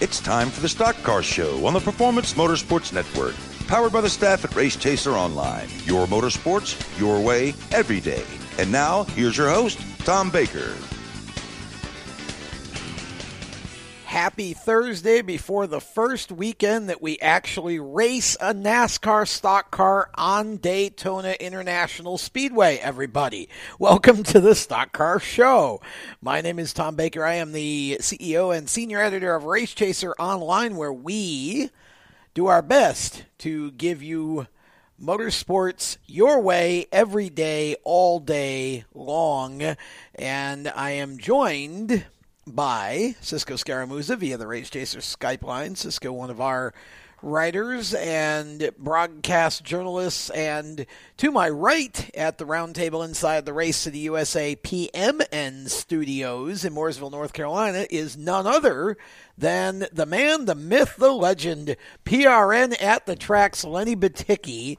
It's time for the Stock Car Show on the Performance Motorsports Network. Powered by the staff at Race Chaser Online. Your motorsports, your way, every day. And now, here's your host, Tom Baker. Happy Thursday before the first weekend that we actually race a NASCAR stock car on Daytona International Speedway, everybody. Welcome to the Stock Car Show. My name is Tom Baker. I am the CEO and senior editor of Race Chaser Online, where we do our best to give you motorsports your way every day, all day long. And I am joined by Cisco Scaramuza via the Race Chaser Skype line. Cisco, one of our writers and broadcast journalists, and to my right at the roundtable inside the Race to the USA PMN studios in Mooresville, North Carolina, is none other than the man, the myth, the legend, PRN at the tracks, Lenny Batycki.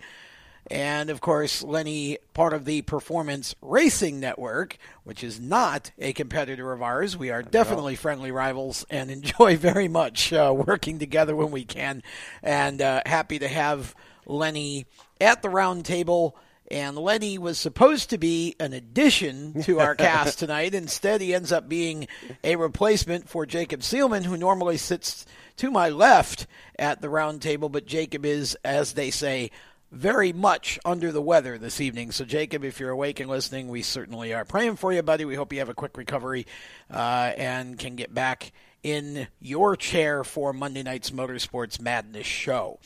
And of course, Lenny, part of the Performance Racing Network, which is not a competitor of ours. We are definitely friendly rivals and enjoy very much uh, working together when we can. And uh, happy to have Lenny at the round table. And Lenny was supposed to be an addition to our cast tonight. Instead, he ends up being a replacement for Jacob Seelman, who normally sits to my left at the round table. But Jacob is, as they say, very much under the weather this evening. So, Jacob, if you're awake and listening, we certainly are praying for you, buddy. We hope you have a quick recovery uh, and can get back in your chair for Monday night's Motorsports Madness show.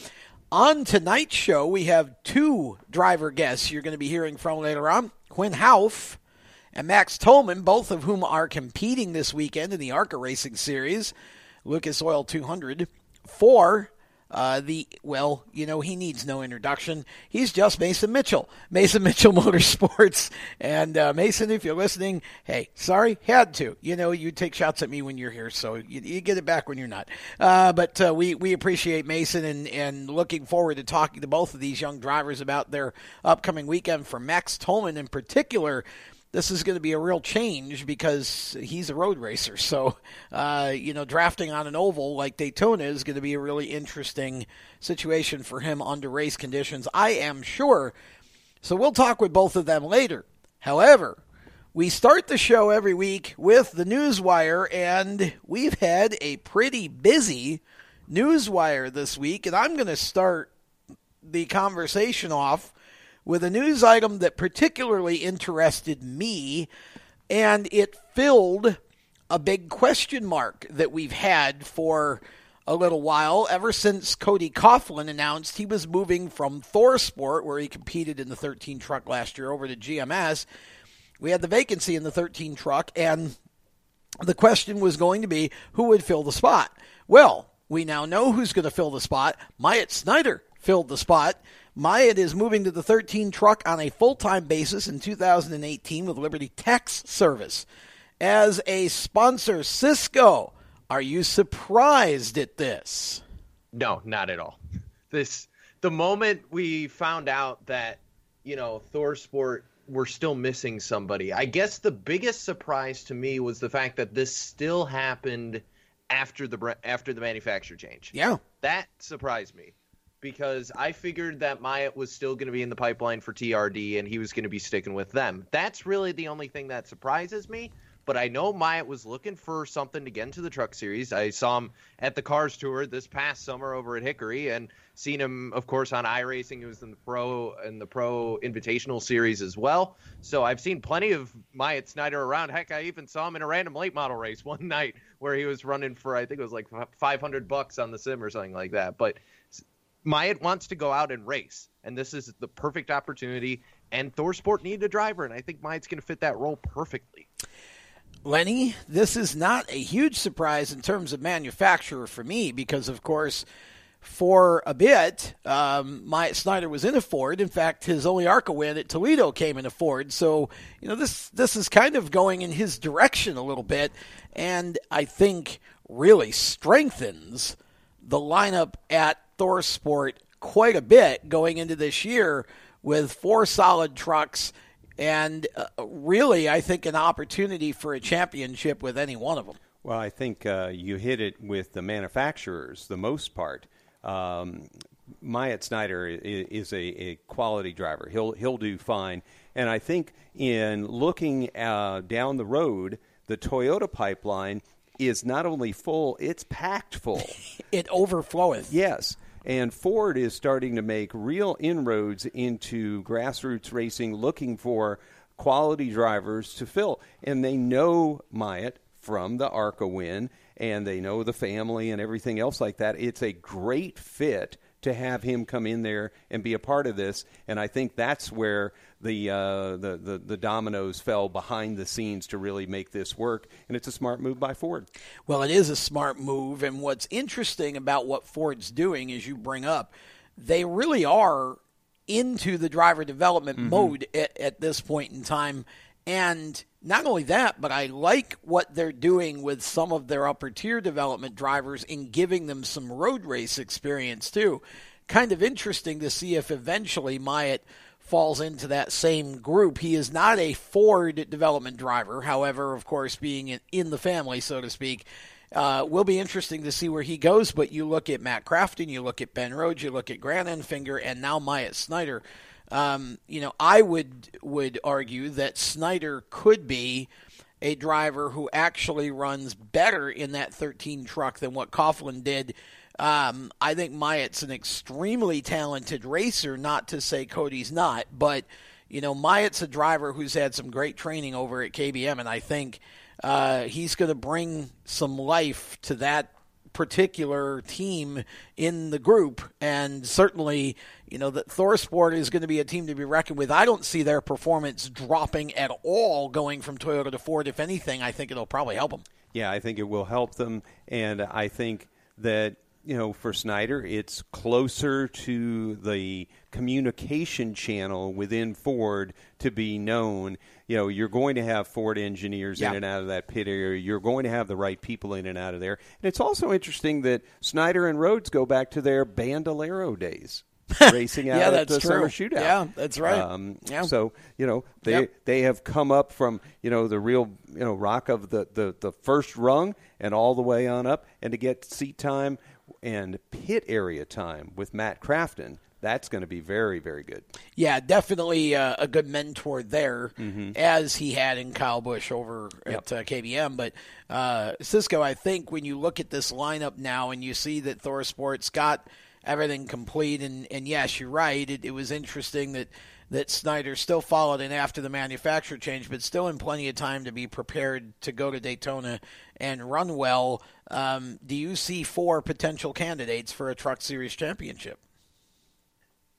On tonight's show, we have two driver guests you're going to be hearing from later on Quinn Houff and Max Tolman, both of whom are competing this weekend in the ARCA Racing Series, Lucas Oil 200, for uh, the well, you know, he needs no introduction. He's just Mason Mitchell, Mason Mitchell Motorsports. And uh, Mason, if you're listening, hey, sorry, had to. You know, you take shots at me when you're here, so you, you get it back when you're not. Uh, but uh, we we appreciate Mason and and looking forward to talking to both of these young drivers about their upcoming weekend. For Max Tolman in particular this is going to be a real change because he's a road racer. So, uh, you know, drafting on an oval like Daytona is going to be a really interesting situation for him under race conditions, I am sure. So, we'll talk with both of them later. However, we start the show every week with the Newswire, and we've had a pretty busy Newswire this week, and I'm going to start the conversation off with a news item that particularly interested me, and it filled a big question mark that we've had for a little while, ever since Cody Coughlin announced he was moving from ThorSport, where he competed in the 13 truck last year, over to GMS. We had the vacancy in the 13 truck, and the question was going to be who would fill the spot. Well, we now know who's going to fill the spot. Myatt Snider filled the spot. Myatt is moving to the 13 truck on a full time basis in 2018 with Liberty Tax Service. As a sponsor, Cisco, are you surprised at this? No, not at all. This the moment we found out that you know Thor ThorSport were still missing somebody. I guess the biggest surprise to me was the fact that this still happened after the after the manufacturer change. Yeah, that surprised me because I figured that Myatt was still going to be in the pipeline for TRD and he was going to be sticking with them. That's really the only thing that surprises me. But I know Myatt was looking for something to get into the truck series. I saw him at the Cars Tour this past summer over at Hickory, and seen him, of course, on iRacing. He was in the Pro and the Pro Invitational Series as well. So I've seen plenty of Myatt Snider around. Heck, I even saw him in a random late model race one night where he was running for I think it was like 500 bucks on the sim or something like that. But Myatt wants to go out and race, and this is the perfect opportunity. And ThorSport needed a driver, and I think Myatt's going to fit that role perfectly. Lenny, this is not a huge surprise in terms of manufacturer for me because, of course, for a bit, um, Myatt Snider was in a Ford. In fact, his only ARCA win at Toledo came in a Ford. So, you know, this this is kind of going in his direction a little bit, and I think really strengthens the lineup at ThorSport quite a bit going into this year with four solid trucks and uh, really, I think, an opportunity for a championship with any one of them. Well, I think uh, you hit it with the manufacturers, the most part. Um, Myatt Snider is, a, a, quality driver. He'll he'll do fine. And I think in looking uh, down the road, the Toyota pipeline is not only full; it's packed full. it overfloweth. Yes. And Ford is starting to make real inroads into grassroots racing, looking for quality drivers to fill. And they know Myatt from the ARCA win, and they know the family and everything else like that. It's a great fit to have him come in there and be a part of this. And I think that's where the, uh, the, the, the dominoes fell behind the scenes to really make this work. And it's a smart move by Ford. Well, it is a smart move. And what's interesting about what Ford's doing, as you bring up, they really are into the driver development mm-hmm. mode at, at this point in time. And not only that, but I like what they're doing with some of their upper tier development drivers in giving them some road race experience too. Kind of interesting to see if eventually Myatt falls into that same group. He is not a Ford development driver, however, of course, being in the family, so to speak. Uh, will be interesting to see where he goes, but you look at Matt Crafton, you look at Ben Rhodes, you look at Grant Enfinger, and now Myatt Snider. Um, you know, I would would argue that Snider could be a driver who actually runs better in that 13 truck than what Coughlin did. Um, I think Myatt's an extremely talented racer, not to say Cody's not, but you know, Myatt's a driver who's had some great training over at KBM, and I think uh, he's going to bring some life to that particular team in the group. And certainly, you know, that ThorSport is going to be a team to be reckoned with. I don't see their performance dropping at all going from Toyota to Ford. If anything, I think it'll probably help them. Yeah, I think it will help them. And I think that you know, for Snider, it's closer to the communication channel within Ford to be known. You know, you're going to have Ford engineers yeah. in and out of that pit area. You're going to have the right people in and out of there. And it's also interesting that Snider and Rhodes go back to their Bandolero days. racing out yeah, at the true. summer shootout. Yeah, that's right. Um, yeah. So you know they yep. they have come up from you know the real you know rock of the, the the first rung and all the way on up, and to get seat time and pit area time with Matt Crafton, that's going to be very, very good. Yeah, definitely uh, a good mentor there, mm-hmm. as he had in Kyle Busch over yep. at uh, KBM. But uh, Cisco, I think when you look at this lineup now and you see that ThorSport's got everything complete, and, and yes, you're right. It, it was interesting that that Snider still followed in after the manufacturer change, but still in plenty of time to be prepared to go to Daytona and run well. Um, do you see four potential candidates for a Truck Series championship?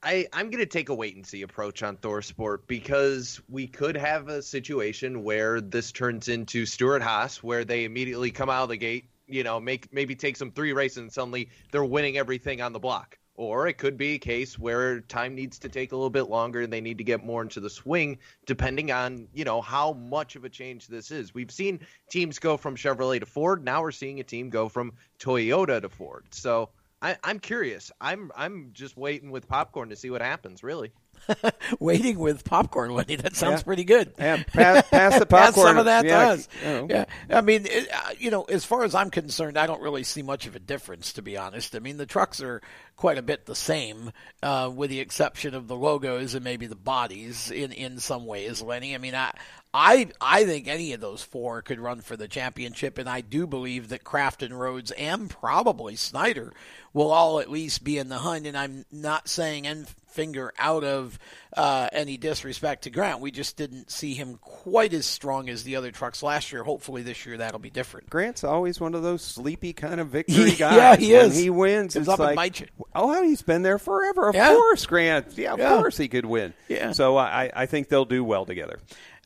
I, I'm going to take a wait and see approach on ThorSport because we could have a situation where this turns into Stewart-Haas, where they immediately come out of the gate, you know, make maybe take some three races and suddenly they're winning everything on the block. Or it could be a case where time needs to take a little bit longer and they need to get more into the swing, depending on, you know, how much of a change this is. We've seen teams go from Chevrolet to Ford. Now we're seeing a team go from Toyota to Ford. So I, I'm curious. I'm I'm just waiting with popcorn to see what happens, really. Waiting with popcorn, Lenny. That sounds yeah. pretty good. Yeah, pass, pass the popcorn. pass some of that yeah, to us. Yeah, I mean, it, uh, you know, as far as I'm concerned, I don't really see much of a difference, to be honest. I mean, the trucks are quite a bit the same, uh, with the exception of the logos and maybe the bodies in in some ways, Lenny. I mean, I I I think any of those four could run for the championship, and I do believe that Crafton Rhodes and probably Snider will all at least be in the hunt. And I'm not saying Enfinger out of uh, any disrespect to Grant. We just didn't see him quite as strong as the other trucks last year. Hopefully this year that'll be different. Grant's always one of those sleepy kind of victory guys. yeah, he when is. he wins, Comes it's like, oh, he's been there forever. Of yeah. course, Grant. Yeah, of yeah. course he could win. Yeah. So I, I think they'll do well together.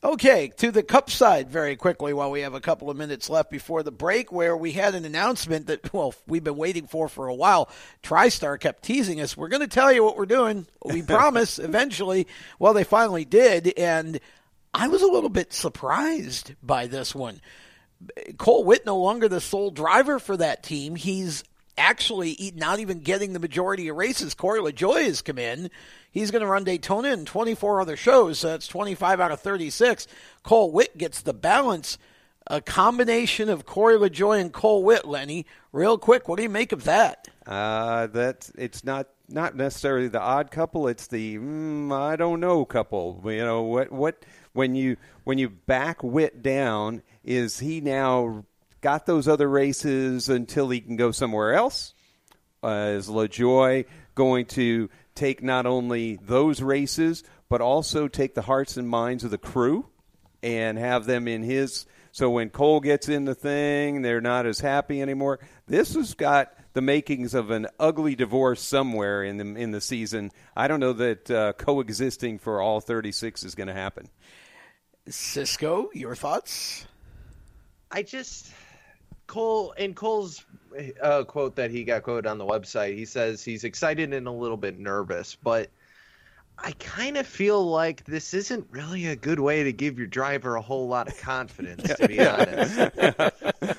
Okay, to the cup side very quickly while we have a couple of minutes left before the break, where we had an announcement that, well, we've been waiting for for a while. TriStar kept teasing us. We're going to tell you what we're doing. We promise eventually. Well, they finally did. And I was a little bit surprised by this one. Cole Whitt no longer the sole driver for that team. He's actually not even getting the majority of races. Corey LaJoie has come in. He's going to run Daytona and 24 other shows, so that's 25 out of 36. Cole Whitt gets the balance. a combination of Corey LaJoie and Cole Whitt, Lenny. Real quick, what do you make of that? Uh, that it's not not necessarily the odd couple. It's the mm, I don't know couple. You know what what when you when you back Whitt down, is he now got those other races until he can go somewhere else? Uh, is LaJoie going to take not only those races but also take the hearts and minds of the crew and have them in his? So when Cole gets in the thing, they're not as happy anymore. This has got the makings of an ugly divorce somewhere in the in the season. I don't know that uh, coexisting for all 36 is going to happen. Cisco, your thoughts? I just Cole in Cole's uh, quote that he got quoted on the website. He says he's excited and a little bit nervous, but I kind of feel like this isn't really a good way to give your driver a whole lot of confidence, to be honest.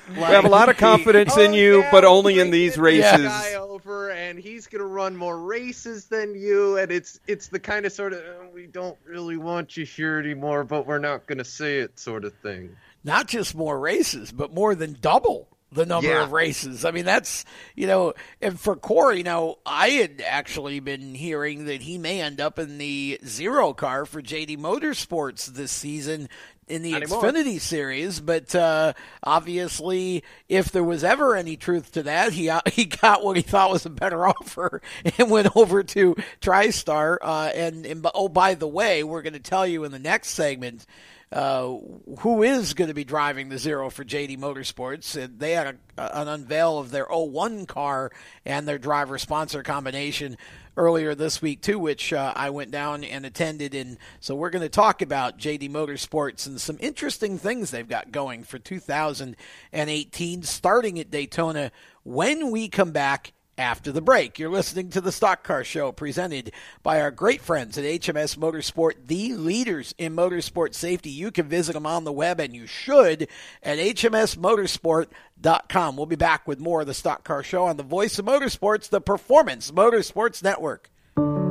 we have a lot of confidence oh, in you, yeah, but only in these races. this Guy over, and he's gonna run more races than you, and it's it's the kind of sort of "Uh, we don't really want you here anymore, but we're not gonna say it sort of thing. Not just more races, but more than double the number Yeah. of races. I mean, that's, you know, and for Corey, now, I had actually been hearing that he may end up in the zero car for JD Motorsports this season in the anymore. Xfinity series, but uh, obviously, if there was ever any truth to that, he uh, he got what he thought was a better offer and went over to TriStar. Uh, and, and oh, by the way, we're going to tell you in the next segment uh, who is going to be driving the Zero for JD Motorsports. And they had a, an unveil of their 01 car and their driver sponsor combination earlier this week too, which uh, I went down and attended. And so we're going to talk about JD Motorsports and some interesting things they've got going for 2018, starting at Daytona. When we come back after the break. You're listening to the Stock Car Show presented by our great friends at HMS Motorsport, the leaders in motorsport safety. You can visit them on the web, and you should, at hmsmotorsport.com. We'll be back with more of the Stock Car Show on the voice of motorsports, the Performance Motorsports Network.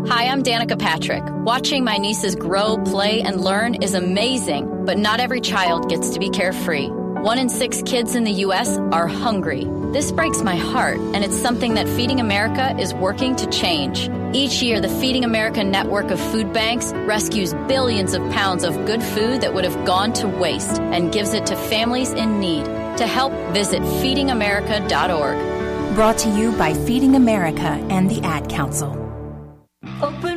Hi, I'm Danica Patrick. Watching my nieces grow, play, and learn is amazing, but not every child gets to be carefree. One in six kids in the U.S. are hungry. This breaks my heart, and it's something that Feeding America is working to change. Each year, the Feeding America network of food banks rescues billions of pounds of good food that would have gone to waste and gives it to families in need. To help, visit feedingamerica.org. Brought to you by Feeding America and the Ad Council. Open road,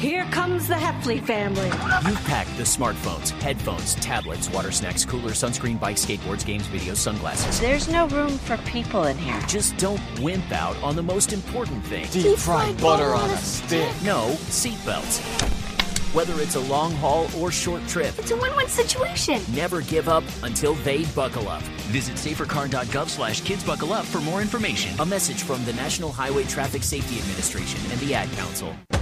here comes the Heffley family. You've packed the smartphones, headphones, tablets, water snacks, coolers, sunscreen, bikes, skateboards, games, videos, sunglasses. There's no room for people in here. Just don't wimp out on the most important thing. Deep fried butter on a stick. No, seatbelts. Whether it's a long haul or short trip, It's a win-win situation. never give up until they buckle up. Visit safercar.gov slash kids buckle up for more information. A message from the National Highway Traffic Safety Administration and the Ad Council.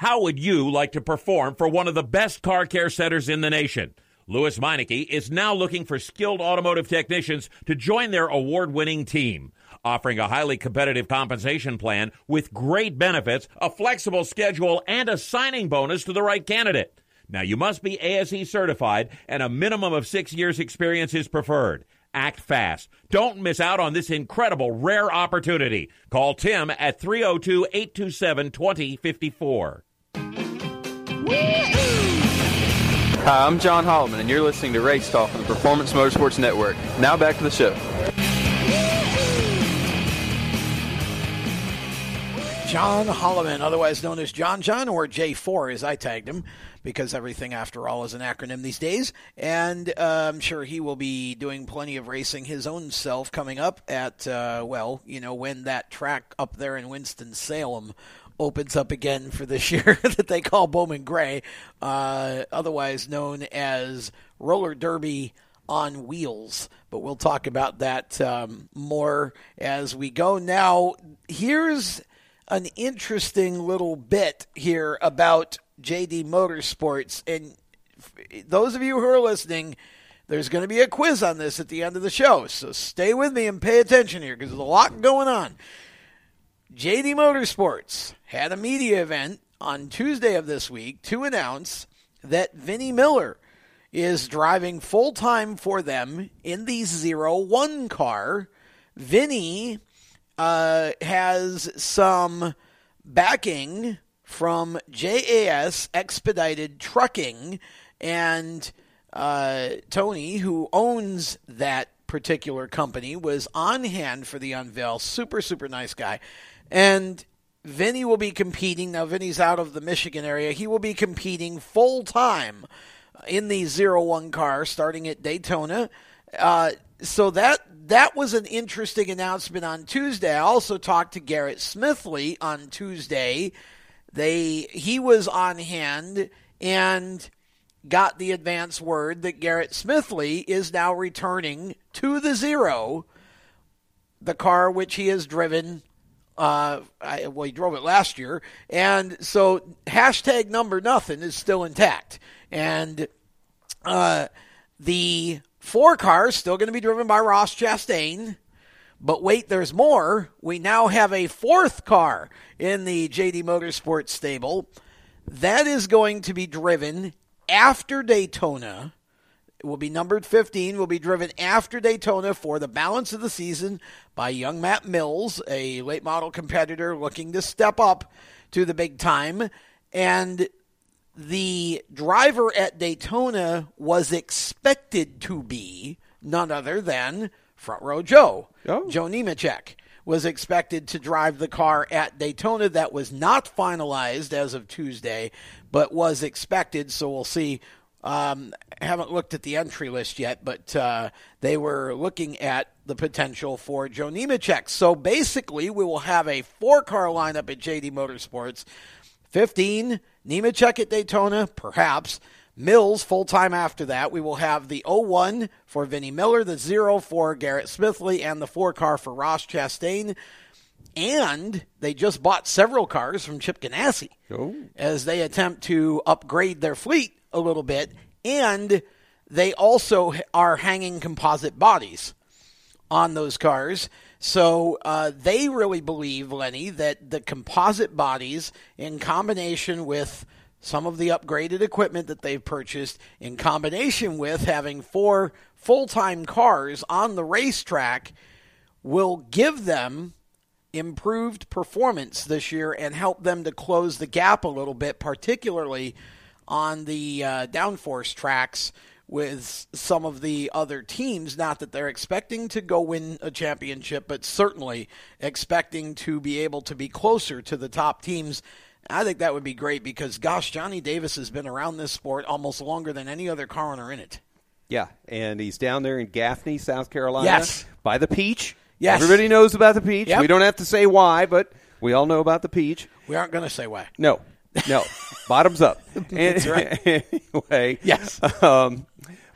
How would you like to perform for one of the best car care centers in the nation? Lewis Meineke is now looking for skilled automotive technicians to join their award winning team. Offering a highly competitive compensation plan with great benefits, a flexible schedule, and a signing bonus to the right candidate. Now, you must be ASE certified, and a minimum of six years' experience is preferred. Act fast. Don't miss out on this incredible, rare opportunity. Call Tim at 302 827 2054. Hi, I'm John Holloman, and you're listening to Race Talk on the Performance Motorsports Network. Now back to the show. John Holloman, otherwise known as John John or J4 as I tagged him, because everything, after all, is an acronym these days. And uh, I'm sure he will be doing plenty of racing his own self coming up at, uh, well, you know, when that track up there in Winston-Salem opens up again for this year that they call Bowman Gray, uh, otherwise known as Roller Derby on wheels. But we'll talk about that um, more as we go. Now, here's an interesting little bit here about JD Motorsports. And those of you who are listening, there's going to be a quiz on this at the end of the show. So stay with me and pay attention here because there's a lot going on. JD Motorsports had a media event on Tuesday of this week to announce that Vinnie Miller is driving full time for them in the zero one car. Vinnie uh, has some backing from JAS Expedited Trucking and uh, Tony, who owns that particular company, was on hand for the unveil. Super, super nice guy. And Vinnie will be competing. Now, Vinnie's out of the Michigan area. He will be competing full time in the zero one car starting at Daytona. Uh, so that that was an interesting announcement on Tuesday. I also talked to Garrett Smithley on Tuesday. They he was on hand and got the advance word that Garrett Smithley is now returning to the zero, the car which he has driven. Uh, I, well, he drove it last year, and so hashtag number nothing is still intact. And uh, the four cars still going to be driven by Ross Chastain. But wait, there's more. We now have a fourth car in the JD Motorsports stable. That is going to be driven after Daytona. It will be numbered 15, will be driven after Daytona for the balance of the season by young Matt Mills, a late model competitor looking to step up to the big time. And the driver at Daytona was expected to be none other than Front Row Joe. Oh. Joe Nemechek was expected to drive the car at Daytona. That was not finalized as of Tuesday, but was expected. So we'll see. Um, haven't looked at the entry list yet, but uh, they were looking at the potential for Joe Nemechek. So basically, we will have a four car lineup at JD Motorsports 15, Nemechek at Daytona, perhaps. Mills full time after that. We will have the 01 for Vinnie Miller, the 0 for Garrett Smithley, and the 4 car for Ross Chastain. And they just bought several cars from Chip Ganassi oh. as they attempt to upgrade their fleet a little bit. And they also are hanging composite bodies on those cars. So uh, they really believe, Lenny, that the composite bodies, in combination with some of the upgraded equipment that they've purchased, in combination with having four full time cars on the racetrack, will give them improved performance this year and help them to close the gap a little bit, particularly on the uh, downforce tracks with some of the other teams. Not that they're expecting to go win a championship, but certainly expecting to be able to be closer to the top teams. I think that would be great because, gosh, Johnny Davis has been around this sport almost longer than any other car owner in it. Yeah, and he's down there in Gaffney, South Carolina. Yes. By the Peach. Yes. Everybody knows about the Peach. Yep. We don't have to say why, but we all know about the Peach. We aren't going to say why. No, no. Bottoms up. That's right. anyway. Yes. Um,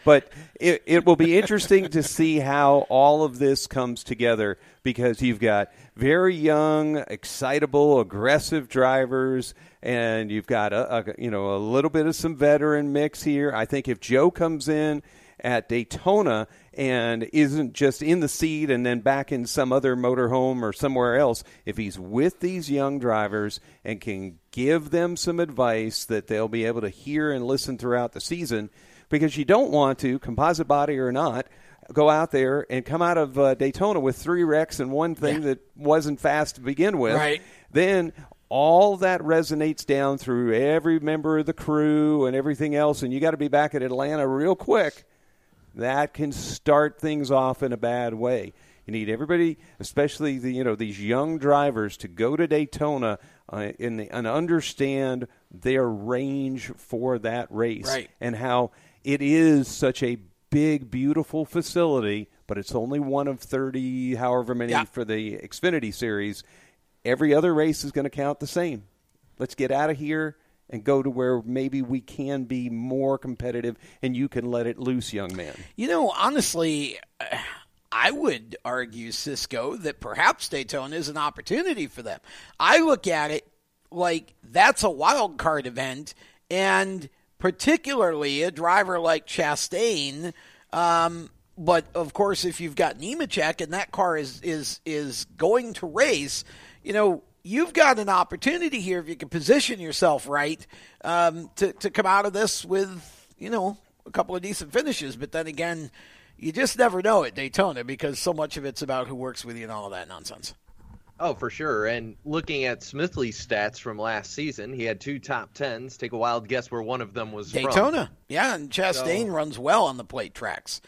but it, it will be interesting to see how all of this comes together because you've got very young, excitable, aggressive drivers, and you've got a, a you know a little bit of some veteran mix here. I think if Joe comes in at Daytona and isn't just in the seat and then back in some other motorhome or somewhere else, if he's with these young drivers and can give them some advice that they'll be able to hear and listen throughout the season, because you don't want to, composite body or not, go out there and come out of uh, Daytona with three wrecks and one thing yeah. that wasn't fast to begin with. Right. Then all that resonates down through every member of the crew and everything else, and you got to be back at Atlanta real quick. That can start things off in a bad way. You need everybody, especially the you know these young drivers, to go to Daytona uh, and, and understand their range for that race Right. and how it is such a big, beautiful facility, but it's only one of thirty, however many Yeah. for the Xfinity series. Every other race is going to count the same. Let's get out of here and go to where maybe we can be more competitive and you can let it loose, young man. You know, honestly, I would argue, Cisco, that perhaps Daytona is an opportunity for them. I look at it like that's a wild card event, and particularly a driver like Chastain. Um, but of course, if you've got Nemechek and that car is is is going to race, you know you've got an opportunity here if you can position yourself right um, to to come out of this with you know a couple of decent finishes. But then again, you just never know at Daytona because so much of it's about who works with you and all of that nonsense. Oh, for sure. And looking at Smithley's stats from last season, he had two top tens. Take a wild guess where one of them was from. Daytona, yeah, and Chastain runs well on the plate tracks.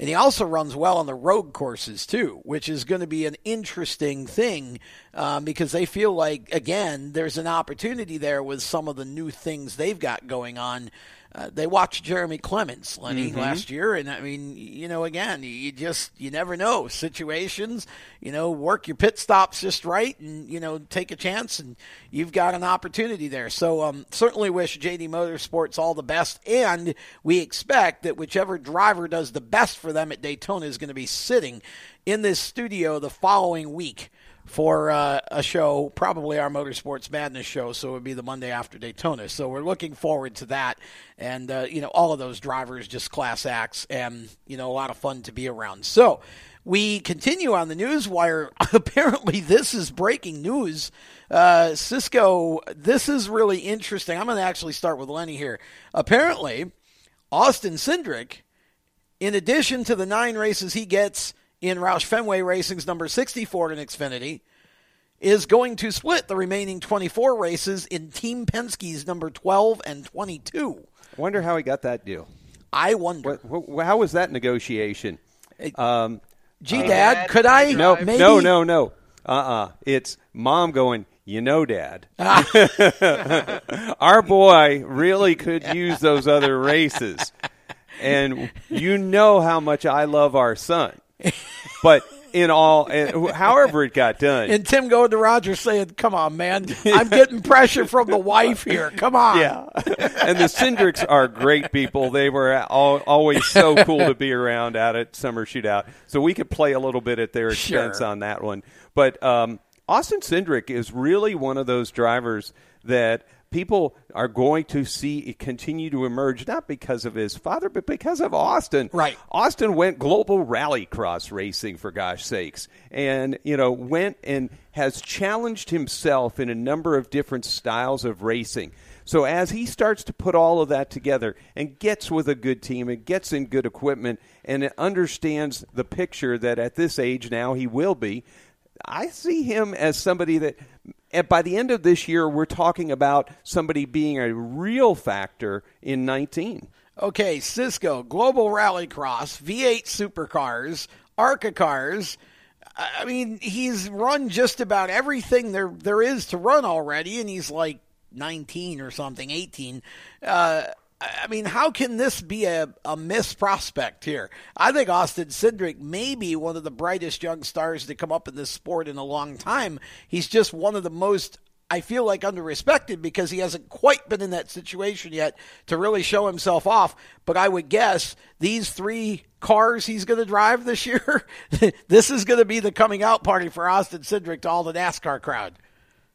And he also runs well on the road courses too, which is going to be an interesting thing um, because they feel like again there's an opportunity there with some of the new things they've got going on. Uh, they watched Jeremy Clements, Lenny, last year, and I mean, you know, again, you just you never know situations. You know, work your pit stops just right, and you know, take a chance, and you've got an opportunity there. So, um, certainly wish JD Motorsports all the best, and we expect that whichever driver does the best for them at Daytona is going to be sitting in this studio the following week for uh, a show, probably our Motorsports Madness show. So it would be the Monday after Daytona. So we're looking forward to that. And, uh, you know, all of those drivers just class acts and, you know, a lot of fun to be around. So we continue on the news wire. Apparently, this is breaking news. Uh, Cisco, this is really interesting. I'm going to actually start with Lenny here. Apparently, Austin Cindric in addition to the nine races he gets in Roush Fenway Racing's number 64 in Xfinity, is going to split the remaining 24 races in Team Penske's number 12 and 22. I wonder how he got that deal. I wonder. What, what, how was that negotiation? Um, Gee, Dad, could I? no, maybe, no, no, no. Uh uh It's mom going, you know, Dad. Our boy really could use those other races. And you know how much I love our son. But in all, and however it got done. And Tim going to Roger saying, "Come on, man, I'm getting pressure from the wife here. Come on." Yeah, and the Cindrics are great people. They were all, always so cool to be around out at summer shootout. So we could play a little bit at their expense Sure. on that one. But um, Austin Cindric is really one of those drivers that people are going to see it continue to emerge, not because of his father, but because of Austin. Right. Austin went global rallycross racing for gosh sakes, and you know went and has challenged himself in a number of different styles of racing. So as he starts to put all of that together and gets with a good team and gets in good equipment and understands the picture that at this age now he will be, I see him as somebody that by the end of this year we're talking about somebody being a real factor in 19. Okay, Cisco, Global Rallycross, V8 Supercars, ARCA cars. I I mean, he's run just about everything there there is to run already, and he's like 19 or something, 18. Uh, I mean, how can this be a, a missed prospect here? I think Austin Cindric may be one of the brightest young stars to come up in this sport in a long time. He's just one of the most I feel like underrespected because he hasn't quite been in that situation yet to really show himself off. But I would guess these three cars he's going to drive this year, this is going to be the coming out party for Austin Cindric to all the NASCAR crowd.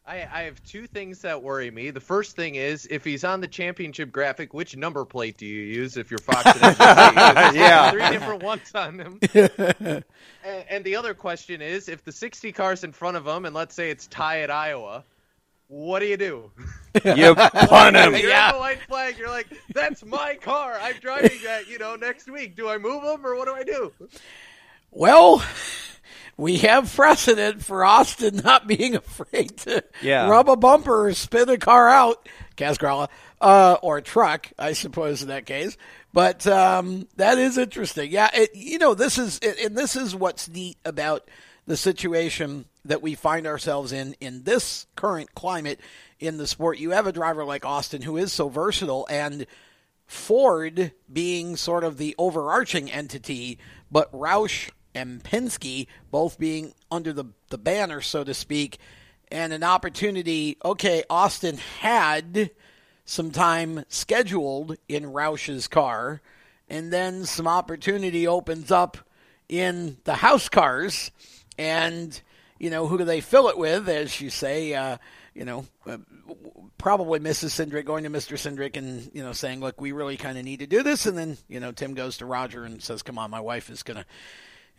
I, I have two things that worry me. The first thing is if he's on the championship graphic, which number plate do you use if you're Fox and NBC? Yeah. three different ones on them. and, and the other question is if the 60 cars in front of him, and let's say it's tie at Iowa, what do you do? You pun him. You're at the white flag. You're like, that's my car. I'm driving that. You know, next week. Do I move him or what do I do? Well, we have precedent for Austin not being afraid to Yeah. rub a bumper or spin a car out, Cascarella, uh, or a truck, I suppose, in that case. But um, that is interesting. Yeah, it, you know, this is and this is what's neat about the situation that we find ourselves in in this current climate in the sport. You have a driver like Austin who is so versatile and Ford being sort of the overarching entity, but Roush and Penske both being under the, the banner, so to speak, and an opportunity. Okay, Austin had some time scheduled in Roush's car, and then some opportunity opens up in the house cars, and you know who do they fill it with? As you say, uh, you know, uh, probably Mrs. Cindric going to Mr. Cindric and you know saying, "Look, we really kind of need to do this," and then you know Tim goes to Roger and says, "Come on, my wife is gonna."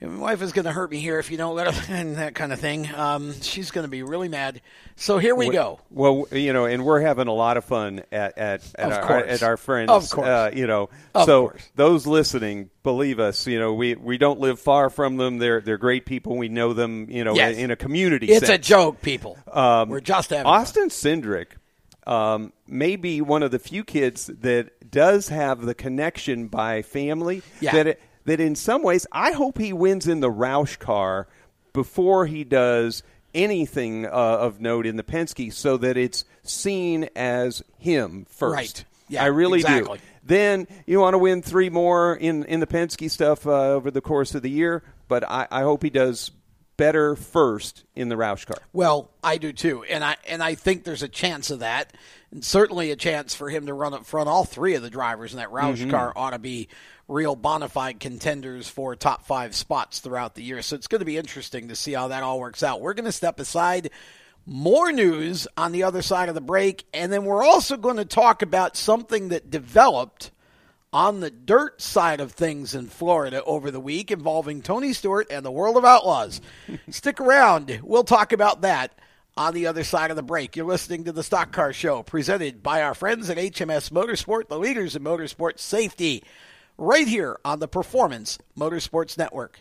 My wife is going to hurt me here if you don't let her, and that kind of thing. Um, she's going to be really mad. So here we go. Well, you know, and we're having a lot of fun at at, at, our, at our friends. Of course. Uh, you know, of so course. those listening, believe us. You know, we, we don't live far from them. They're they're great people. We know them. You know, yes. in, in, a community. It's sense. a joke, people. Um, we're just having Austin Cindric. Um, may be one of the few kids that does have the connection by family yeah. that it, that in some ways I hope he wins in the Roush car before he does anything uh, of note in the Penske so that it's seen as him first. Right. Yeah, I really exactly. do. Then you want to win three more in, in the Penske stuff uh, over the course of the year, but I, I hope he does better first in the Roush car. Well, I do too, and I and I think there's a chance of that, and certainly a chance for him to run up front. All three of the drivers in that Roush Mm-hmm. car ought to be real bona fide contenders for top five spots throughout the year. So it's going to be interesting to see how that all works out. We're going to step aside. More news on the other side of the break, and then we're also going to talk about something that developed on the dirt side of things in Florida over the week involving Tony Stewart and the World of Outlaws. Stick around. We'll talk about that on the other side of the break. You're listening to the Stock Car Show presented by our friends at HMS Motorsport, the leaders in motorsport safety, right here on the Performance Motorsports Network.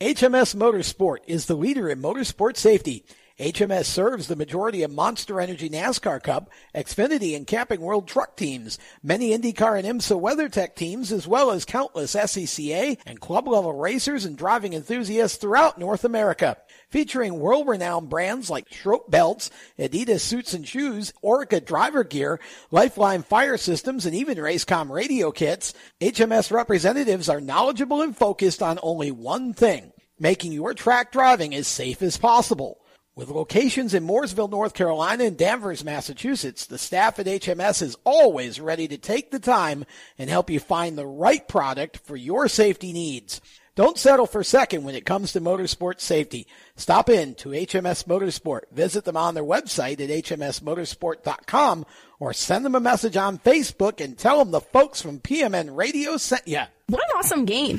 HMS Motorsport is the leader in motorsport safety. HMS serves the majority of Monster Energy NASCAR Cup, Xfinity, and Camping World truck teams, many IndyCar and IMSA WeatherTech teams, as well as countless SCCA and club level racers and driving enthusiasts throughout North America. Featuring world-renowned brands like Schroth belts, Adidas suits and shoes, Orica driver gear, Lifeline fire systems, and even Racecom radio kits, HMS representatives are knowledgeable and focused on only one thing, making your track driving as safe as possible. With locations in Mooresville, North Carolina and Danvers, Massachusetts, the staff at HMS is always ready to take the time and help you find the right product for your safety needs. Don't settle for second when it comes to motorsport safety. Stop in to HMS Motorsport. Visit them on their website at hmsmotorsport.com or send them a message on Facebook and tell them the folks from PMN Radio sent you. What an awesome game.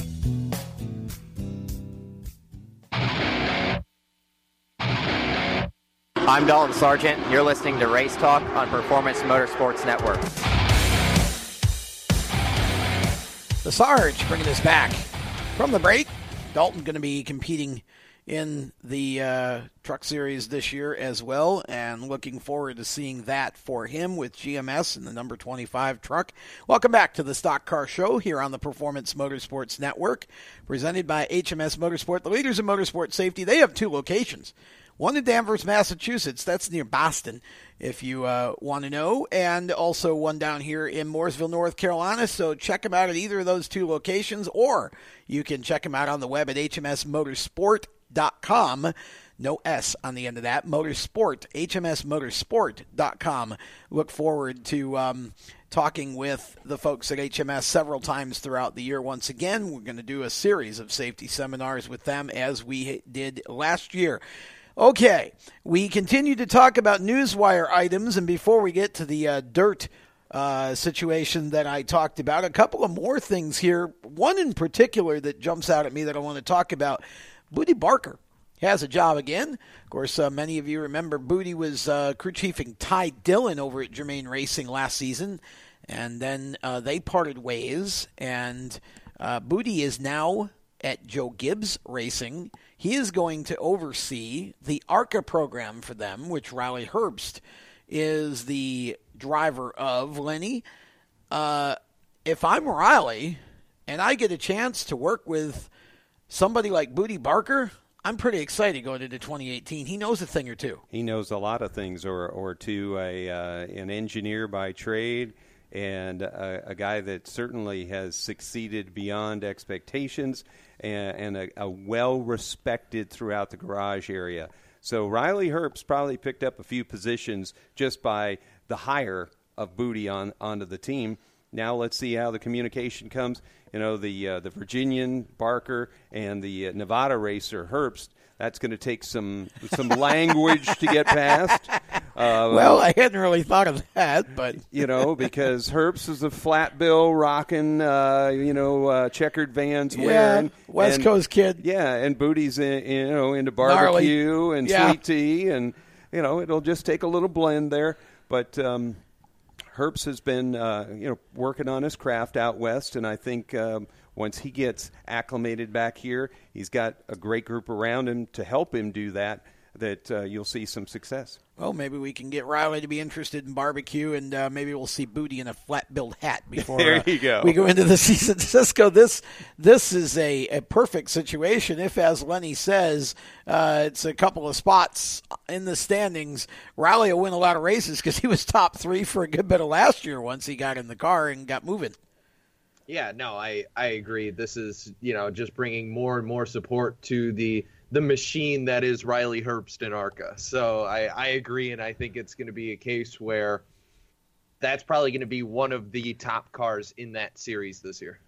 I'm Dalton Sargent. You're listening to Race Talk on Performance Motorsports Network. The Sarge bringing us back from the break. Dalton going to be competing in the uh, Truck Series this year as well, and looking forward to seeing that for him with GMS and the number 25 truck. Welcome back to the Stock Car Show here on the Performance Motorsports Network, presented by HMS Motorsport, the leaders in motorsport safety. They have two locations. One in Danvers, Massachusetts. That's near Boston, if you uh, want to know. And also one down here in Mooresville, North Carolina. So check them out at either of those two locations, or you can check them out on the web at hmsmotorsport.com. No S on the end of that. Motorsport, hmsmotorsport.com. Look forward to. Um, talking with the folks at HMS several times throughout the year. Once again, we're going to do a series of safety seminars with them as we did last year. Okay, we continue to talk about newswire items, and before we get to the uh, dirt uh, situation that I talked about, a couple of more things here. One in particular that jumps out at me that I want to talk about Bootie Barker has a job again. Of course, uh, many of you remember Bootie was uh, crew chiefing Ty Dillon over at Germain Racing last season, and then uh, they parted ways, and uh, Bootie is now at Joe Gibbs Racing. He is going to oversee the ARCA program for them, which Riley Herbst is the driver of. Lenny, uh, if I'm Riley and I get a chance to work with somebody like Bootie Barker, I'm pretty excited going into 2018. He knows a thing or two. He knows a lot of things, or or to a uh, an engineer by trade and a, a, guy that certainly has succeeded beyond expectations and, and a, a well respected throughout the garage area. So Riley Herbst probably picked up a few positions just by the hire of Bootie on onto the team. Now let's see how the communication comes. You know, the uh, the Virginian Barker and the uh, Nevada racer Herbst. That's going to take some some language to get past. Uh, well, I hadn't really thought of that, but you know, because Herbst is a flat bill rocking, uh, you know, uh, checkered Vans yeah, wearing, West and, Coast kid. Yeah, and Bootie's in, you know into barbecue Gnarly. and yeah. sweet tea, and you know it'll just take a little blend there. But um, Herbst has been, uh, you know, working on his craft out west, and I think. Um, once he gets acclimated back here, he's got a great group around him to help him do that. That uh, you'll see some success. Well, maybe we can get Riley to be interested in barbecue, and uh, maybe we'll see Bootie in a flat-billed hat before there you go. we go into the season. Cisco, this this is a, a perfect situation. If, as Lenny says, uh, it's a couple of spots in the standings, Riley will win a lot of races because he was top three for a good bit of last year once he got in the car and got moving. Yeah, no, I I agree. This is you know just bringing more and more support to the the machine that is Riley Herbst and ARCA. So I I agree, and I think it's going to be a case where that's probably going to be one of the top cars in that series this year.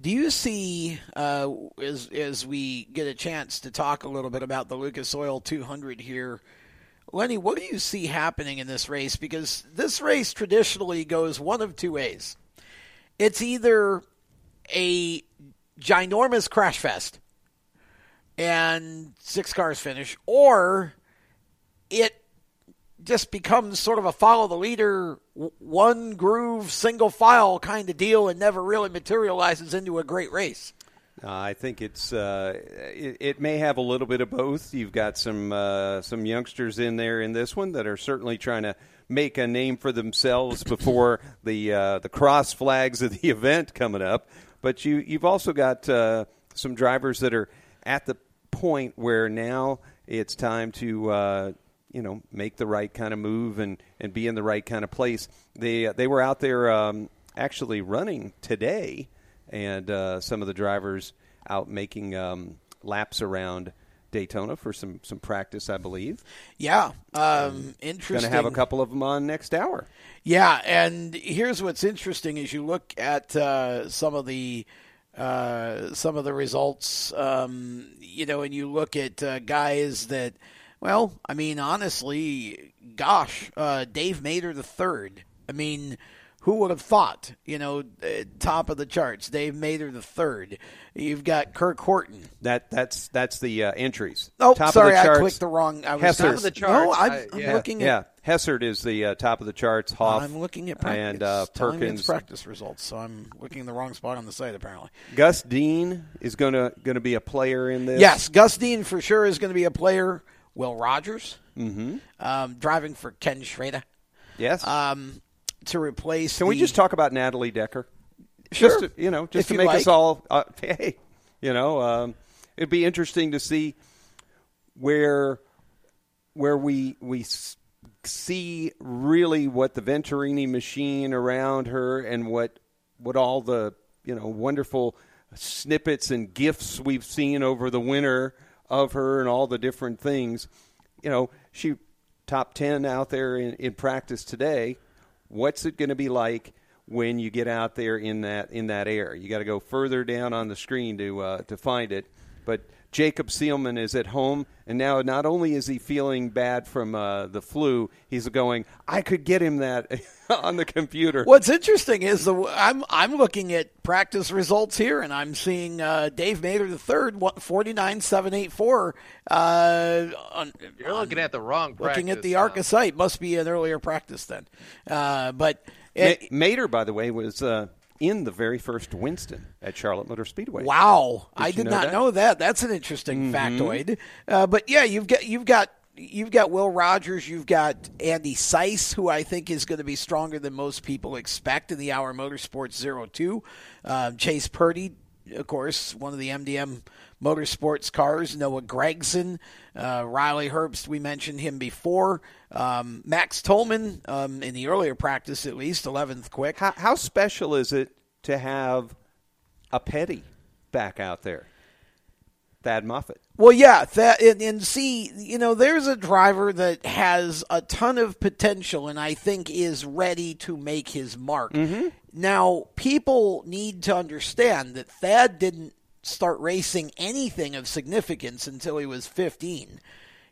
Do you see, uh, as as we get a chance to talk a little bit about the Lucas Oil 200 here, Lenny? What do you see happening in this race? Because this race traditionally goes one of two ways it's either a ginormous crash fest and six cars finish, or it just becomes sort of a follow the leader, one groove, single file kind of deal and never really materializes into a great race. Uh, I think it's uh, it, it, may have a little bit of both. You've got some uh, some youngsters in there in this one that are certainly trying to make a name for themselves before the uh, the cross flags of the event coming up. But you you've also got uh, some drivers that are at the point where now it's time to uh, you know make the right kind of move and, and be in the right kind of place. They they were out there um, actually running today, and uh, some of the drivers out making um, laps around Daytona for some some practice, I believe. Yeah, um, interesting. Going to have a couple of them on next hour. Yeah, and here's what's interesting: as you look at uh, some of the uh, some of the results, um, you know, and you look at uh, guys that, well, I mean, honestly, gosh, uh, Dave Mader the third. I mean, who would have thought? You know, uh, top of the charts, Dave Mader the third. You've got Kirk Horton. That that's that's the uh, entries. Oh, top sorry, of the charts, I clicked the wrong. I was Hessert. top of the charts. No, I'm, I, am yeah. looking at. Yeah, Hessert is the uh, top of the charts. Houff. I'm looking at practice. and uh, Perkins. it's practice results, so I'm looking in the wrong spot on the site apparently. Gus Dean is going to going to be a player in this. Yes, Gus Dean for sure is going to be a player. Will Rodgers, mm-hmm. um, driving for Ken Schrader. Yes. Um, to replace. Can the, we just talk about Natalie Decker? Sure. Just to, you know, just If to make like. us all. Uh, hey, you know, um, it'd be interesting to see where where we we see really what the Venturini machine around her and what what all the you know wonderful snippets and gifts we've seen over the winter of her and all the different things. You know, she top 10 out there in, in practice today. What's it going to be like when you get out there in that in that air? You got to go further down on the screen to uh, to find it. But Jacob Seelman is at home, and now not only is he feeling bad from uh, the flu, he's going, "I could get him that on the computer." What's interesting is the I'm I'm looking at practice results here, and I'm seeing uh, Dave Mader the third forty nine seven eight four. Uh, on, You're looking at the wrong practice. looking at the now. ARCA site must be an earlier practice then. Uh, but Ma- it, Mader, by the way, was uh, in the very first Winston at Charlotte Motor Speedway. Wow, Did I did know not that? know that. That's an interesting Mhm. factoid. Uh, but yeah, you've got you've got you've got Will Rodgers, you've got Andy Seuss, who I think is going to be stronger than most people expect in the Our Motorsports Zero Two. Um, Chase Purdy, of course, one of the MDM Motorsports cars. Noah Gragson, uh, Riley Herbst, we mentioned him before. Um, Max Tullman, um, in the earlier practice at least, 11th quick. How, how special is it to have a Petty back out there? Thad Moffitt. Well, yeah, that and, and see, you know, there's a driver that has a ton of potential, and I think is ready to make his mark. Now, people need to understand that Thad didn't start racing anything of significance until he was 15.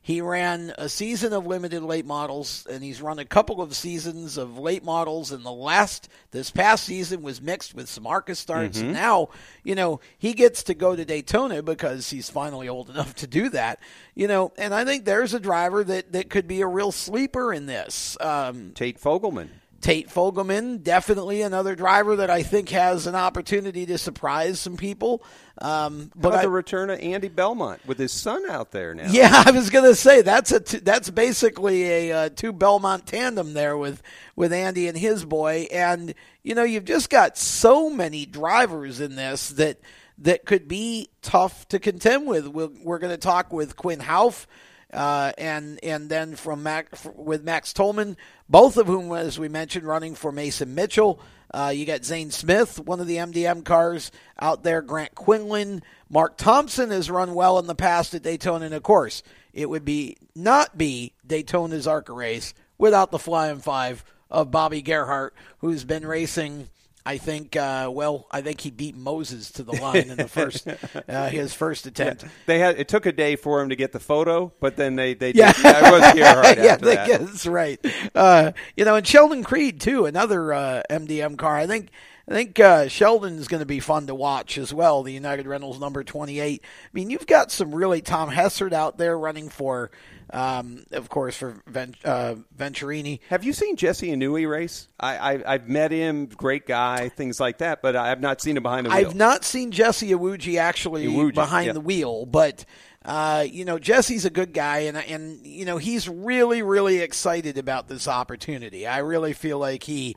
He ran a season of limited late models, and he's run a couple of seasons of late models. And the last, this past season, was mixed with some ARCA starts. Mhm. And now, you know, he gets to go to Daytona because he's finally old enough to do that. You know, and I think there's a driver that that could be a real sleeper in this. Um, Tate Fogleman. Tate Fogleman, definitely another driver that I think has an opportunity to surprise some people. Um, But I, the return of Andy Belmont with his son out there now. yeah, I was gonna say that's a t- that's basically a uh, two Belmont tandem there with with Andy and his boy, and you know you've just got so many drivers in this that that could be tough to contend with. We'll, we're going to talk with Quinn Houff. Uh, and and then from Mac, with Max Tullman, both of whom, as we mentioned, running for Mason Mitchell. Uh, you got Zane Smith, one of the MDM cars out there. Grant Quinlan, Mark Thompson has run well in the past at Daytona, and of course, it would be not be Daytona's ARCA race without the flying five of Bobby Gerhart, who's been racing. I think, uh, well, I think he beat Moses to the line in the first, uh, his first attempt. Yeah. They had it took a day for him to get the photo, but then they they Yeah, did, yeah, it was Gerhart yeah, after they- that. that's right. Uh, you know, and Sheldon Creed too, another uh, MDM car. I think I think uh, Sheldon is going to be fun to watch as well. The United Rentals number 28. I mean, you've got some really Tom Hessert out there running for, um, of course, for Ven- uh, Venturini. Have you seen Jesse Inui race? I, I, have met him, great guy, things like that, but I have not seen him behind the wheel. I've not seen Jesse Iwuji actually Iwuji, behind yeah. the wheel, but. Uh, you know, Jesse's a good guy, and and you know he's really, really excited about this opportunity. I really feel like he,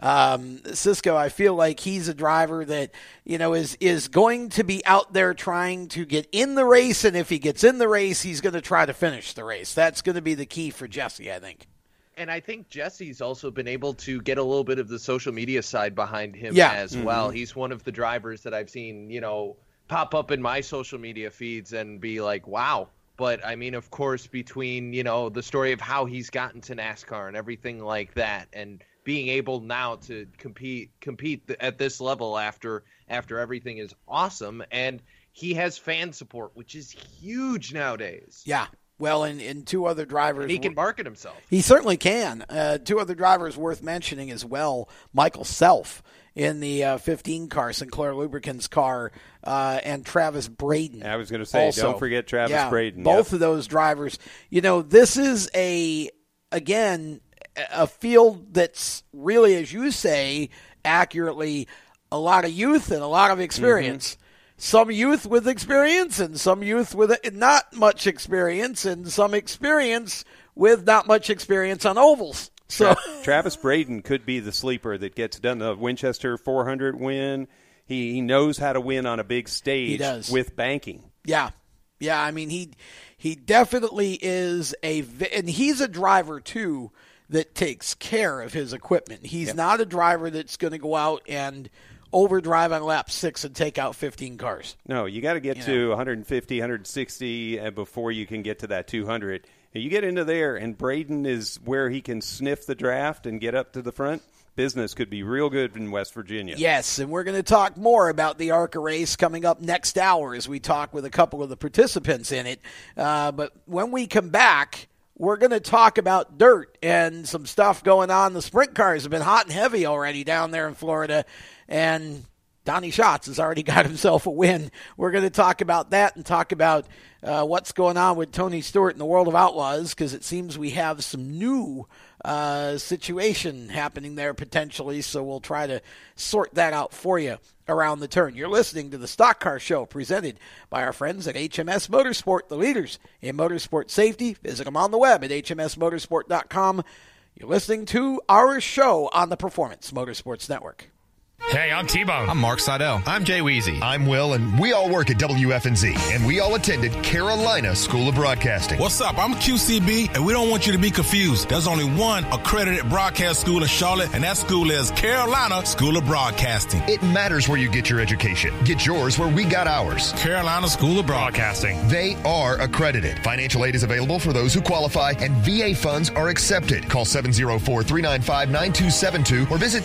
um, Cisco. I feel like he's a driver that you know is is going to be out there trying to get in the race, and if he gets in the race, he's going to try to finish the race. That's going to be the key for Jesse, I think. And I think Jesse's also been able to get a little bit of the social media side behind him Yeah. as Mhm. well. He's one of the drivers that I've seen, you know, pop up in my social media feeds and be like, wow. But I mean, of course, between, you know, the story of how he's gotten to NASCAR and everything like that and being able now to compete compete at this level after after everything is awesome and he has fan support which is huge nowadays. Yeah. Well, and, and two other drivers. And he can market himself. He certainly can. Uh, two other drivers worth mentioning as well. Michael Self in the uh, 15 car, Sinclair Lubricants car, uh, and Travis Braden. I was going to say, also. don't forget Travis Yeah, Braden. Both Yep. of those drivers. You know, this is a again a field that's really, as you say, accurately a lot of youth and a lot of experience. Mm-hmm. Some youth with experience and some youth with not much experience and some experience with not much experience on ovals. So Tra- Travis Braden could be the sleeper that gets done. The Winchester 400 win. He, he knows how to win on a big stage He does. with banking. Yeah, yeah. I mean, he he definitely is a, and he's a driver too that takes care of his equipment. He's not a driver that's going to go out and overdrive on lap six and take out 15 cars. No, you got to get You to 150, 160 uh, before you can get to that 200. And you get into there, and Braden is where he can sniff the draft and get up to the front. Business could be real good in West Virginia. Yes, and we're going to talk more about the ARCA race coming up next hour as we talk with a couple of the participants in it. Uh, but when we come back, we're going to talk about dirt and some stuff going on. The sprint cars have been hot and heavy already down there in Florida, and Donny Schatz has already got himself a win. We're going to talk about that and talk about uh, what's going on with Tony Stewart in the world of Outlaws because it seems we have some new uh, situation happening there potentially. So we'll try to sort that out for you around the turn. You're listening to the Stock Car Show presented by our friends at HMS Motorsport, the leaders in motorsport safety. Visit them on the web at hmsmotorsport.com. You're listening to our show on the Performance Motorsports Network. Hey, I'm T-Bone. I'm Mark Seidel. I'm Jay Weezy. I'm Will, and we all work at WFNZ, and we all attended Carolina School of Broadcasting. What's up? I'm QCB, and we don't want you to be confused. There's only one accredited broadcast school in Charlotte, and that school is Carolina School of Broadcasting. It matters where you get your education. Get yours where we got ours. Carolina School of Broadcasting. They are accredited. Financial aid is available for those who qualify, and VA funds are accepted. Call 704-395-9272 or visit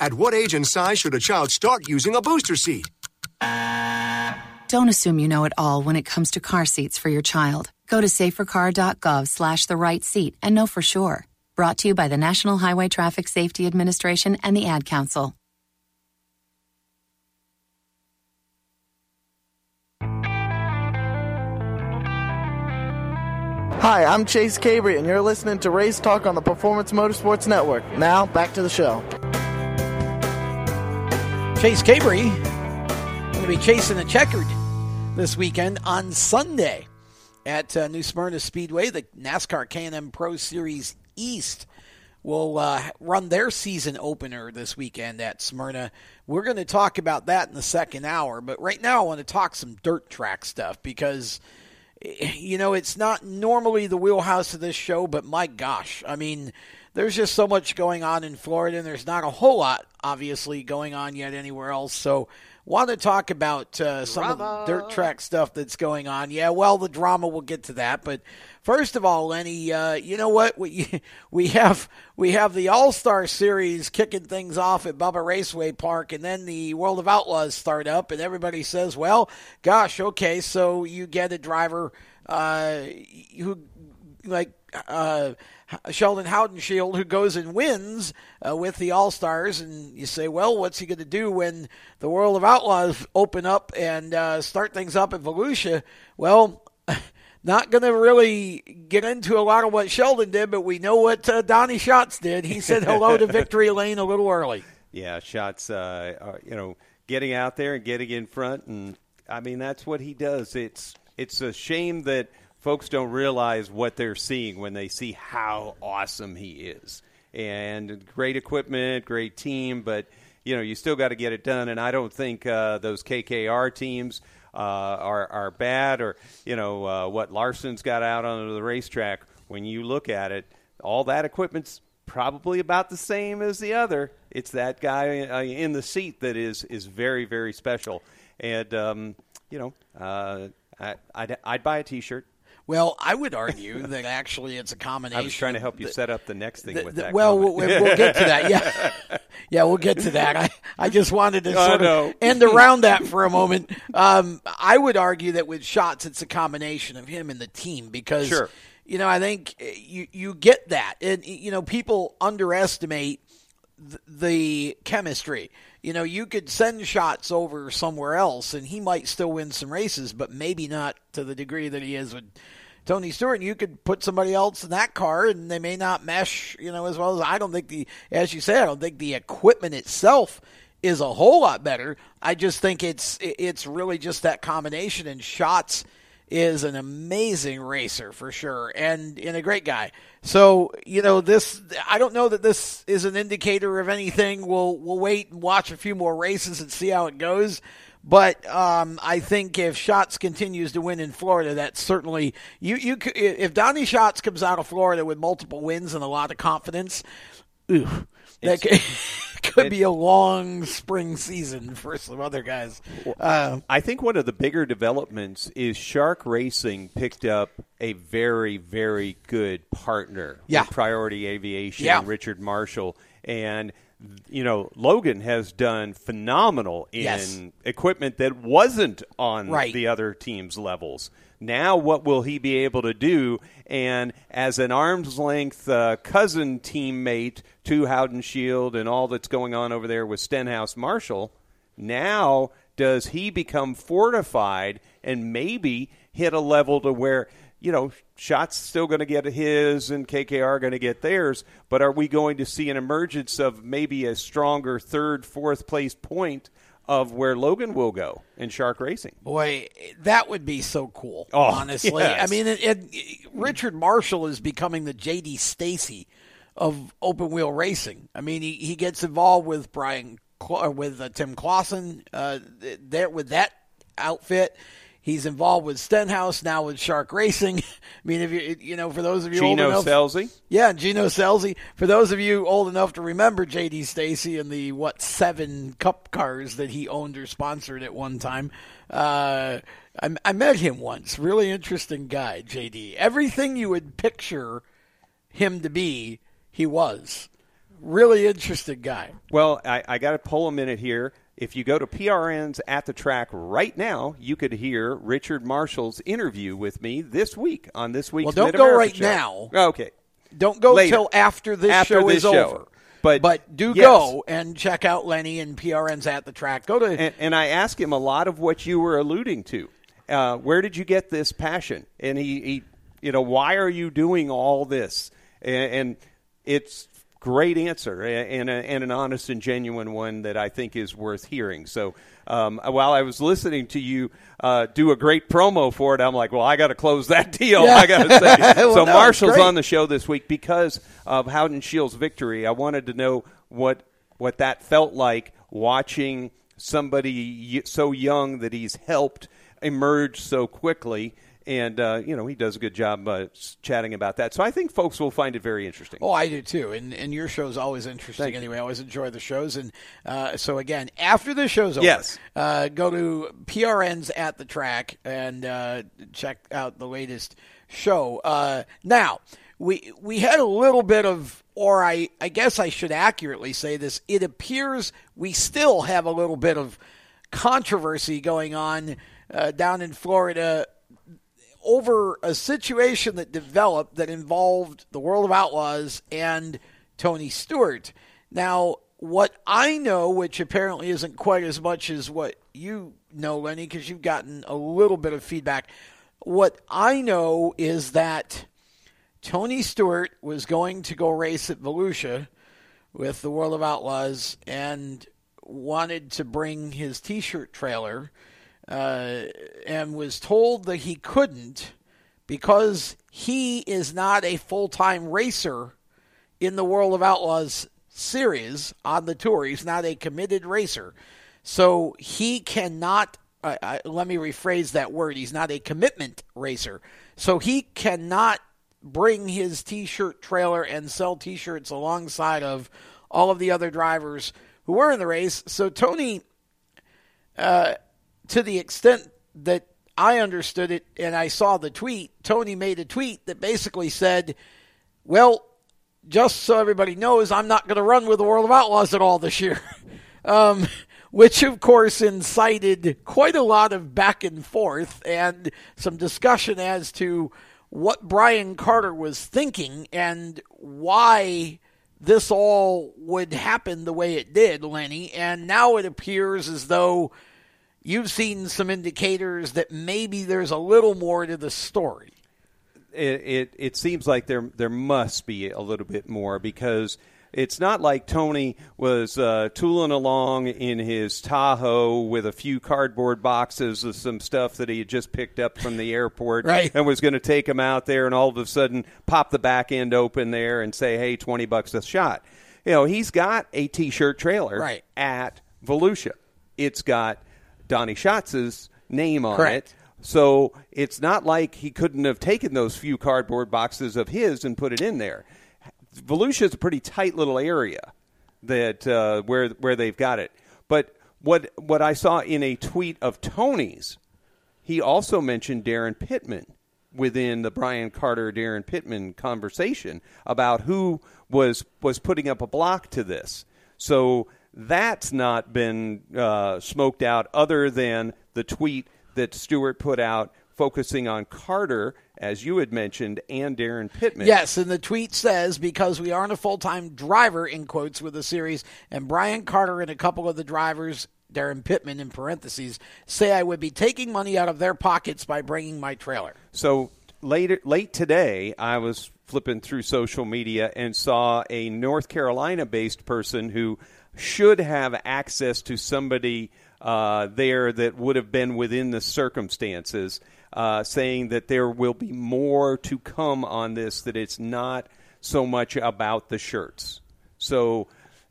At what age and size should a child start using a booster seat? Don't assume you know it all when it comes to car seats for your child. Go to safercar.gov slash the right seat and know for sure. Brought to you by the National Highway Traffic Safety Administration and the Ad Council. Hi, I'm Chase Cabre, and you're listening to Race Talk on the Performance Motorsports Network. Now, back to the show. Chase Cabre going to be chasing the checkered this weekend on Sunday at uh, New Smyrna Speedway. The NASCAR K&N Pro Series East will uh, run their season opener this weekend at Smyrna. We're going to talk about that in the second hour, but right now I want to talk some dirt track stuff because – you know, it's not normally the wheelhouse of this show, but my gosh, I mean, there's just so much going on in Florida, and there's not a whole lot, obviously, going on yet anywhere else. So, want to talk about uh, some of the dirt track stuff that's going on. Yeah, well, the drama, we'll get to that. But first of all, Lenny, uh, you know what? We we have we have the All Star Series kicking things off at Bubba Raceway Park, and then the World of Outlaws start up, and everybody says, "Well, gosh, okay, so you get a driver uh, who like." Uh, Sheldon Haudenschild, who goes and wins uh, with the All Stars, and you say, well, what's he going to do when the World of Outlaws open up and uh, start things up at Volusia? Well, not going to really get into a lot of what Sheldon did, but we know what uh, Donny Schatz did. He said hello to Victory Lane a little early. Yeah, Schatz, uh, uh, you know, getting out there and getting in front, and I mean that's what he does. It's it's a shame that folks don't realize what they're seeing when they see how awesome he is. And great equipment, great team, but you know you still got to get it done. And I don't think uh, those KKR teams uh, are are bad, or you know uh, what Larson's got out on the racetrack. When you look at it, all that equipment's probably about the same as the other. It's that guy uh, in the seat that is is very very special. And um, you know, uh, I, I'd, I'd buy a T-shirt. Well, I would argue that actually it's a combination. I was trying to help you the, set up the next thing the, with the, that. Well, we'll, we'll, get to that. Yeah, yeah, we'll get to that. I, I just wanted to sort of end around that for a moment. Um, I would argue that with Schatz, it's a combination of him and the team because, sure. you know, I think you you get that, and you know, people underestimate the chemistry you know, you could send Schatz over somewhere else and he might still win some races, but maybe not to the degree that he is with Tony Stewart. You could put somebody else in that car and they may not mesh, you know, as well as I don't think the, as you say, I don't think the equipment itself is a whole lot better. I just think it's, it's really just that combination and Schatz is an amazing racer for sure and, and a great guy. So, you know, this I don't know that this is an indicator of anything. We'll we'll wait and watch a few more races and see how it goes. But um, I think if Schatz continues to win in Florida, that's certainly you. You if Donny Schatz comes out of Florida with multiple wins and a lot of confidence, ooh, that could it, be a long spring season for some other guys. Uh, I think one of the bigger developments is Shark Racing picked up a very, very good partner. Yeah. Priority Aviation, yeah. Richard Marshall, and you know Logan has done phenomenal in yes. equipment that wasn't on right. the other team's levels. Now, what will he be able to do? And as an arm's length uh, cousin teammate to Haudenschild and all that's going on over there with Stenhouse Marshall, now does he become fortified and maybe hit a level to where you know, Schatz still going to get his and KKR going to get theirs, but are we going to see an emergence of maybe a stronger third, fourth place point of where Logan will go in Shark Racing. Boy, that would be so cool. Oh, honestly, yes. I mean, it, it, Richard Marshall is becoming the J.D. Stacy of open wheel racing. I mean, he, he gets involved with Brian with uh, Tim Clauson uh, there with that outfit. He's involved with Stenhouse now with Shark Racing. I mean, if you you know, for those of you Gino old enough, Scelzi. yeah, Gino Scelzi. For those of you old enough to remember J.D. Stacy and the what seven Cup cars that he owned or sponsored at one time, uh, I, I met him once. Really interesting guy, J.D. Everything you would picture him to be, he was. Really interesting guy. Well, I, I got to pull a minute here. If you go to PRN's at the track right now, you could hear Richard Marshall's interview with me this week on this week's Well, don't Mid-America go right show. now. Okay. Don't go later. till after this After show this is show. over. But but do yes. go and check out Lenny and PRN's at the track. Go to and, and I asked him a lot of what you were alluding to. Uh, where did you get this passion? And he, he, you know, why are you doing all this? And, and it's great answer and, a, and an honest and genuine one that I think is worth hearing. So um, while I was listening to you uh, do a great promo for it, I'm like, well, I got to close that deal. Yeah. I got to say. Well, so no, Marshall's on the show this week because of Haudenschild's victory. I wanted to know what what that felt like watching somebody so young that he's helped emerge so quickly. And uh, you know he does a good job uh, chatting about that. So I think folks will find it very interesting. Oh, I do too. And and your show's always interesting Thank you. anyway. I always enjoy the shows. And uh, so again, after the show's over, Yes. uh, go to PRN's at the track and uh, check out the latest show. Uh, now we we had a little bit of, or I I guess I should accurately say this. It appears we still have a little bit of controversy going on uh, down in Florida over a situation that developed that involved the World of Outlaws and Tony Stewart. Now, what I know, which apparently isn't quite as much as what you know, Lenny, because you've gotten a little bit of feedback. What I know is that Tony Stewart was going to go race at Volusia with the World of Outlaws and wanted to bring his T-shirt trailer, uh, and was told that he couldn't because he is not a full-time racer in the World of Outlaws series on the tour. He's not a committed racer, so he cannot. I, let me rephrase that word. He's not a commitment racer, so he cannot bring his T-shirt trailer and sell T-shirts alongside of all of the other drivers who were in the race. So Tony, uh, to the extent that I understood it and I saw the tweet, Tony made a tweet that basically said, "Well, just so everybody knows, I'm not going to run with the World of Outlaws at all this year." um, which, of course, incited quite a lot of back and forth and some discussion as to what Brian Carter was thinking and why this all would happen the way it did, Lenny. And now it appears as though you've seen some indicators that maybe there's a little more to the story. it, it it seems like there there must be a little bit more because it's not like Tony was uh, tooling along in his Tahoe with a few cardboard boxes of some stuff that he had just picked up from the airport Right. and was going to take him out there and all of a sudden pop the back end open there and say, hey, 20 bucks a shot. You know, he's got a T-shirt trailer Right. at Volusia. It's got Donny Schatz's name on Correct. it. So it's not like he couldn't have taken those few cardboard boxes of his and put it in there. Volusia is a pretty tight little area that uh, where where they've got it. But what what I saw in a tweet of Tony's, he also mentioned Darren Pittman within the Brian Carter Darren Pittman conversation about who was was putting up a block to this. So that's not been uh, smoked out other than the tweet that Stewart put out focusing on Carter, as you had mentioned, and Darren Pittman. Yes, and the tweet says because we aren't a full time driver in quotes with the series, and Brian Carter and a couple of the drivers, Darren Pittman in parentheses, say I would be taking money out of their pockets by bringing my trailer. So later, late today, I was flipping through social media and saw a North Carolina-based person who should have access to somebody uh, there that would have been within the circumstances, uh, saying that there will be more to come on this. That it's not so much about the shirts. So.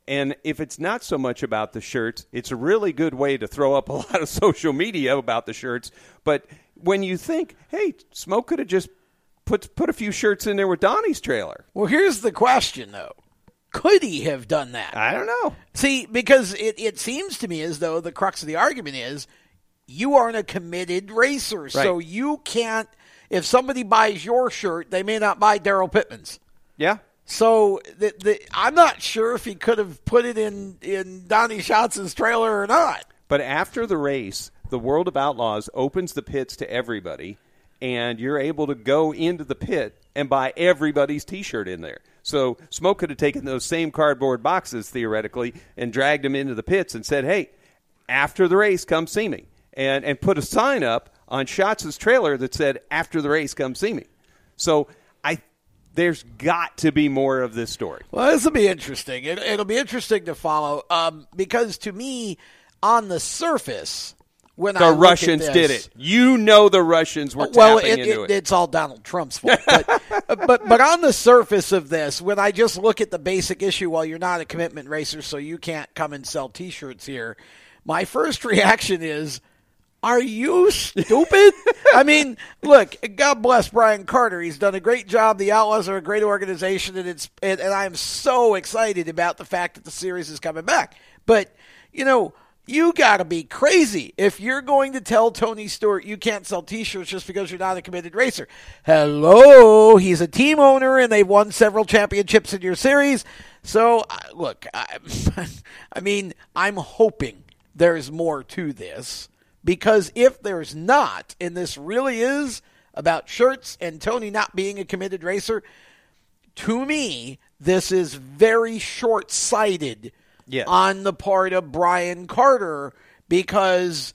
And if it's not so much about the shirts, it's a really good way to throw up a lot of social media about the shirts. But when you think, hey, Smoke could have just put put a few shirts in there with Donny's trailer. Well, here's the question, though. Could he have done that? I don't know. See, because it, it seems to me as though the crux of the argument is you aren't a committed racer. So you can't, if somebody buys your shirt, they may not buy Daryl Pittman's. Yeah. So the, the, I'm not sure if he could have put it in, in Donny Schatz's trailer or not. But after the race, the World of Outlaws opens the pits to everybody, and you're able to go into the pit and buy everybody's T-shirt in there. So Smoke could have taken those same cardboard boxes theoretically and dragged them into the pits and said, "Hey, after the race, come see me," and and put a sign up on Schatz' trailer that said, "After the race, come see me." So I there's got to be more of this story. Well, this will be interesting. It, it'll be interesting to follow um, because to me, on the surface, when the I Russians did it. You know the Russians were well, tapping it, into it- it. it's all Donald Trump's fault. But, uh, but but on the surface of this, when I just look at the basic issue, well, you're not a commitment racer, so you can't come and sell T-shirts here. My first reaction is, are you stupid? I mean, look, God bless Brian Carter. He's done a great job. The Outlaws are a great organization, and it's and, and I'm so excited about the fact that the series is coming back. But you know, you got to be crazy if you're going to tell Tony Stewart you can't sell T-shirts just because you're not a committed racer. Hello, he's a team owner, and they've won several championships in your series. So, look, I, I mean, I'm hoping there's more to this because if there's not, and this really is about shirts and Tony not being a committed racer, to me, this is very short sighted Yes. on the part of Brian Carter because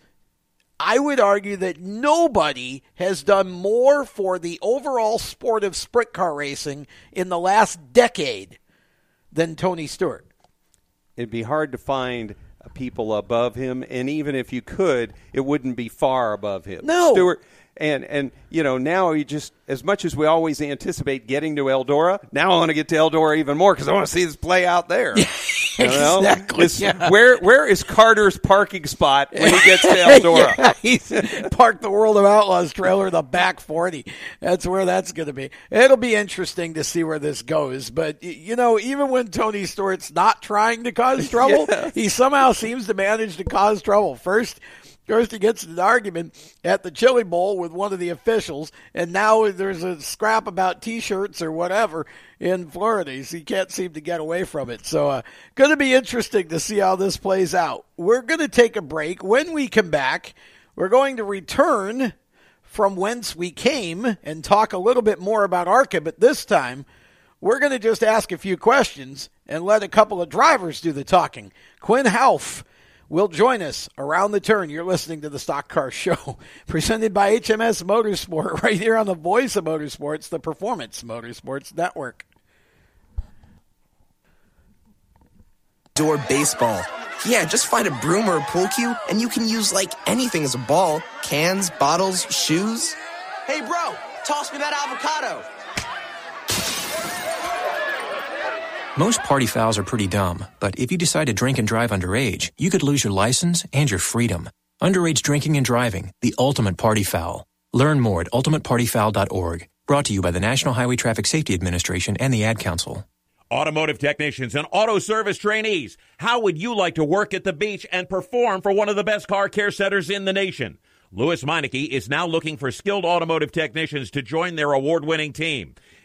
I would argue that nobody has done more for the overall sport of sprint car racing in the last decade than Tony Stewart. It'd be hard to find people above him, and even if you could, it wouldn't be far above him. No. Stewart, and and you know now you just as much as we always anticipate getting to Eldora, now I want to get to Eldora even more because I want to see this play out there. Exactly, yeah. Where where is Carter's parking spot when he gets to Eldora? yeah, he's parked the World of Outlaws trailer in the back 40. That's where that's going to be. It'll be interesting to see where this goes. But, you know, even when Tony Stewart's not trying to cause trouble, he somehow seems to manage to cause trouble. First, First, he gets an argument at the Chili Bowl with one of the officials, and now there's a scrap about T-shirts or whatever in Florida. So he can't seem to get away from it. So, uh, going to be interesting to see how this plays out. We're going to take a break. When we come back, we're going to return from whence we came and talk a little bit more about ARCA. But this time, we're going to just ask a few questions and let a couple of drivers do the talking. Quinn Houff will join us around the turn. You're listening to the Stock Car Show, presented by HMS Motorsport, right here on the voice of motorsports, the Performance Motorsports Network. Door baseball. Yeah, just find a broom or a pool cue, and you can use like anything as a ball cans, bottles, shoes. Hey, bro, toss me that avocado. Most party fouls are pretty dumb, but if you decide to drink and drive underage, you could lose your license and your freedom. Underage drinking and driving, the ultimate party foul. Learn more at ultimatepartyfoul.org. Brought to you by the National Highway Traffic Safety Administration and the Ad Council. Automotive technicians and auto service trainees, how would you like to work at the beach and perform for one of the best car care centers in the nation? Lewes Meineke is now looking for skilled automotive technicians to join their award winning team.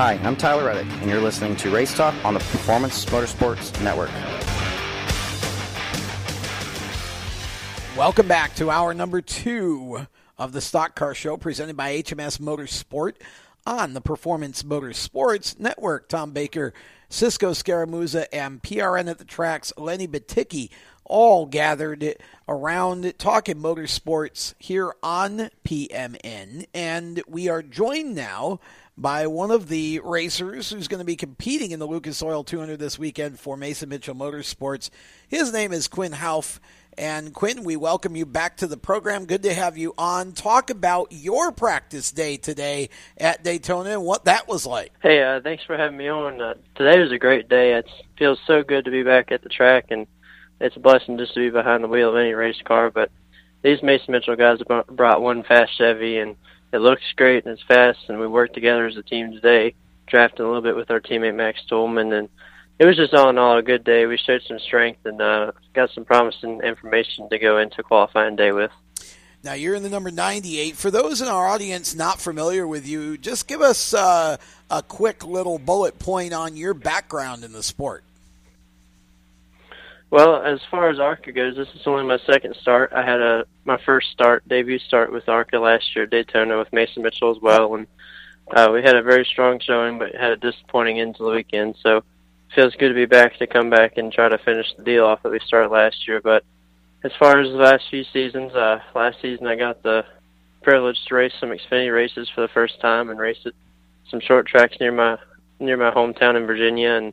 Hi, I'm Tyler Reddick, and you're listening to Race Talk on the Performance Motorsports Network. Welcome back to hour number two of the Stock Car Show presented by HMS Motorsport on the Performance Motorsports Network. Tom Baker, Cisco Scaramuza, and PRN at the tracks, Lenny Batycki, all gathered around talking motorsports here on PMN. And we are joined now by one of the racers who's going to be competing in the Lucas Oil 200 this weekend for Mason Mitchell Motorsports. His name is Quinn Houff. And Quinn, we welcome you back to the program. Good to have you on. Talk about your practice day today at Daytona and what that was like. Hey, uh, thanks for having me on. Uh, today was a great day. It feels so good to be back at the track, and it's a blessing just to be behind the wheel of any race car. But these Mason Mitchell guys brought one fast Chevy, and it looks great and it's fast, and we worked together as a team today, drafting a little bit with our teammate Max Tullman, and it was just all in all a good day. We showed some strength and uh, got some promising information to go into qualifying day with. Now you're in the number 98. For those in our audience not familiar with you, just give us uh, a quick little bullet point on your background in the sport. Well, as far as ARCA goes, this is only my second start. I had a my first start debut start with ARCA last year at Daytona with Mason Mitchell as well, and uh, we had a very strong showing, but had a disappointing end to the weekend. So feels good to be back to come back and try to finish the deal off that we started last year. But as far as the last few seasons, uh, last season I got the privilege to race some Xfinity races for the first time and race some short tracks near my near my hometown in Virginia and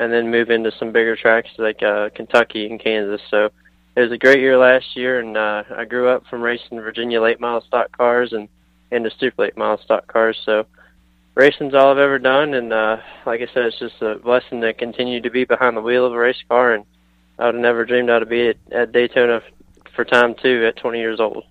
and then move into some bigger tracks like uh, Kentucky and Kansas. So it was a great year last year, and uh, I grew up from racing Virginia late model stock cars and into super late model stock cars. So racing's all I've ever done, and uh, like I said, it's just a blessing to continue to be behind the wheel of a race car. And I would have never dreamed I'd be at, at Daytona for time two at 20 years old.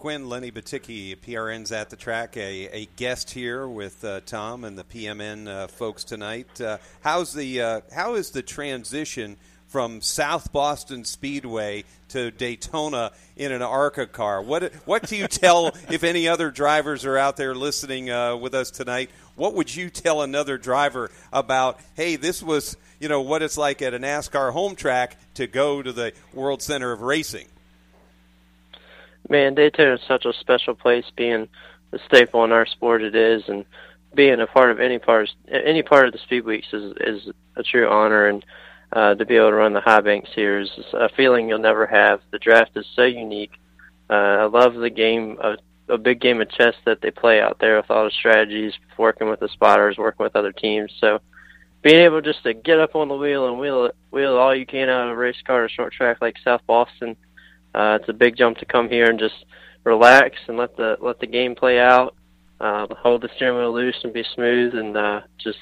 Quinn Lenny Batycki, PRN's at the track, a, a guest here with uh, Tom and the PMN uh, folks tonight. Uh, how's the uh, how is the transition from South Boston Speedway to Daytona in an ARCA car? What what do you tell if any other drivers are out there listening uh, with us tonight? What would you tell another driver about? Hey, this was you know what it's like at a NASCAR home track to go to the World Center of Racing. Man, Daytona is such a special place, being the staple in our sport it is, and being a part of any part any part of the speed weeks is is a true honor, and uh, to be able to run the high banks here is a feeling you'll never have. The draft is so unique. Uh, I love the game, a, a big game of chess that they play out there with all the strategies, working with the spotters, working with other teams. So being able just to get up on the wheel and wheel wheel all you can out of a race car or short track like South Boston uh, it's a big jump to come here and just relax and let the let the game play out. Uh, hold the steering wheel loose and be smooth and uh, just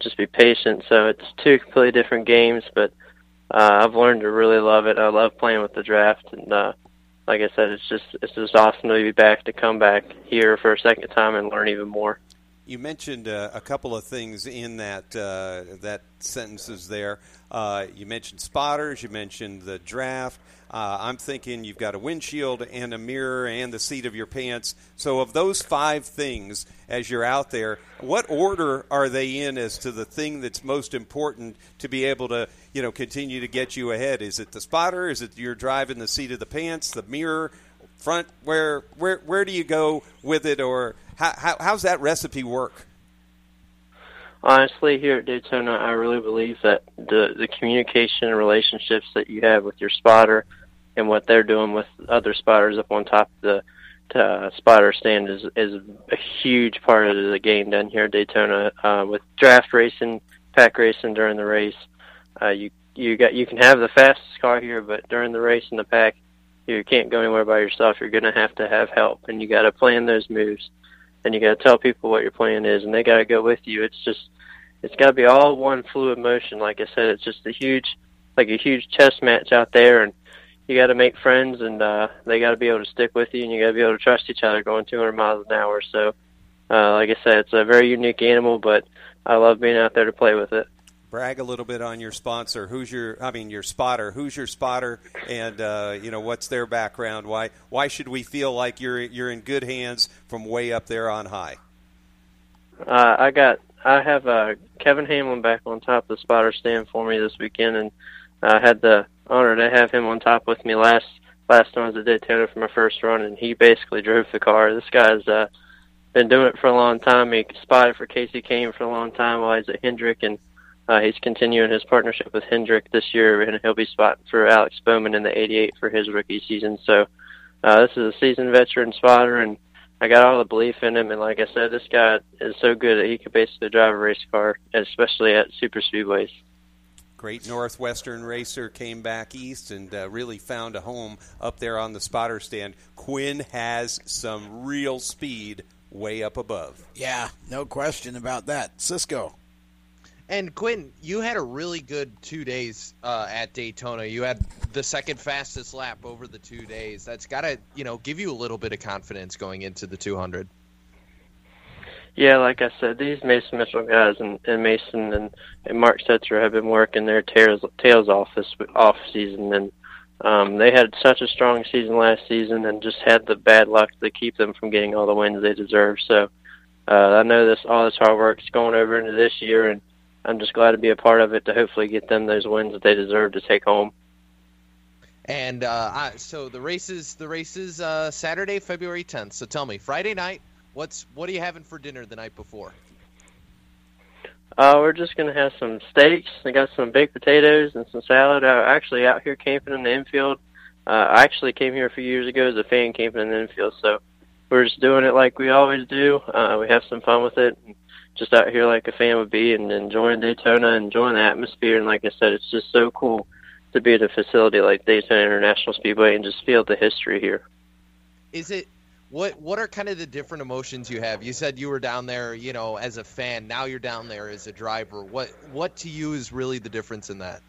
just be patient. So it's two completely different games, but uh, I've learned to really love it. I love playing with the draft, and uh, like I said, it's just it's just awesome to be back to come back here for a second time and learn even more. You mentioned uh, a couple of things in that uh, that sentences there. Uh, you mentioned spotters. You mentioned the draft. Uh, I'm thinking you've got a windshield and a mirror and the seat of your pants. So, of those five things, as you're out there, what order are they in as to the thing that's most important to be able to, you know, continue to get you ahead? Is it the spotter? Is it you're driving the seat of the pants, the mirror, front? Where where where do you go with it, or how, how how's that recipe work? honestly, here at Daytona, I really believe that the the communication and relationships that you have with your spotter and what they're doing with other spotters up on top of the uh, spotter stand is is a huge part of the game down here at Daytona. Uh, with draft racing, pack racing during the race, uh, you you got you can have the fastest car here, but during the race in the pack, you can't go anywhere by yourself. You're going to have to have help, and you got to plan those moves, and you got to tell people what your plan is, and they got to go with you. It's just it's got to be all one fluid motion. Like I said, it's just a huge like a huge chess match out there, and you got to make friends, and uh, they got to be able to stick with you, and you got to be able to trust each other going 200 miles an hour. So, uh, like I said, it's a very unique animal, but I love being out there to play with it. Brag a little bit on your sponsor. Who's your? I mean, your spotter. Who's your spotter? And uh, you know, what's their background? Why? Why should we feel like you're you're in good hands from way up there on high? Uh, I got. I have uh, Kevin Hamlin back on top of the spotter stand for me this weekend, and I had the honor to have him on top with me last last time I was at Daytona for my first run, and he basically drove the car. This guy's uh, been doing it for a long time. He spotted for Kasey Kahne for a long time while he's at Hendrick, and uh, he's continuing his partnership with Hendrick this year, and he'll be spotting for Alex Bowman in the 88 for his rookie season. So uh, this is a seasoned veteran spotter, and I got all the belief in him. And like I said, this guy is so good that he could basically drive a race car, especially at super speedways great Northwestern racer, came back east and uh, really found a home up there on the spotter stand. Quinn has some real speed way up above. Yeah, no question about that. Cisco. And Quinn, you had a really good two days uh, at Daytona. You had the second fastest lap over the two days. That's got to, you know, give you a little bit of confidence going into the 200. Yeah, like I said, these Mason Mitchell guys and, and Mason and, and Mark Setzer have been working their tails tails off this off season, and um, they had such a strong season last season, and just had the bad luck to keep them from getting all the wins they deserve. So uh, I know this all this hard work is going over into this year, and I'm just glad to be a part of it to hopefully get them those wins that they deserve to take home. And uh, I, so the races, the races uh, Saturday, February 10th. So tell me, Friday night, What's what are you having for dinner the night before? Uh, we're just gonna have some steaks. I got some baked potatoes and some salad. I actually out here camping in the infield. Uh, I actually came here a few years ago as a fan camping in the infield, so we're just doing it like we always do. Uh, we have some fun with it, and just out here like a fan would be, and enjoying Daytona, enjoying the atmosphere, and like I said, it's just so cool to be at a facility like Daytona International Speedway and just feel the history here. Is it what what are kind of the different emotions you have? You said you were down there, you know, as a fan. Now you're down there as a driver. What what to you is really the difference in that?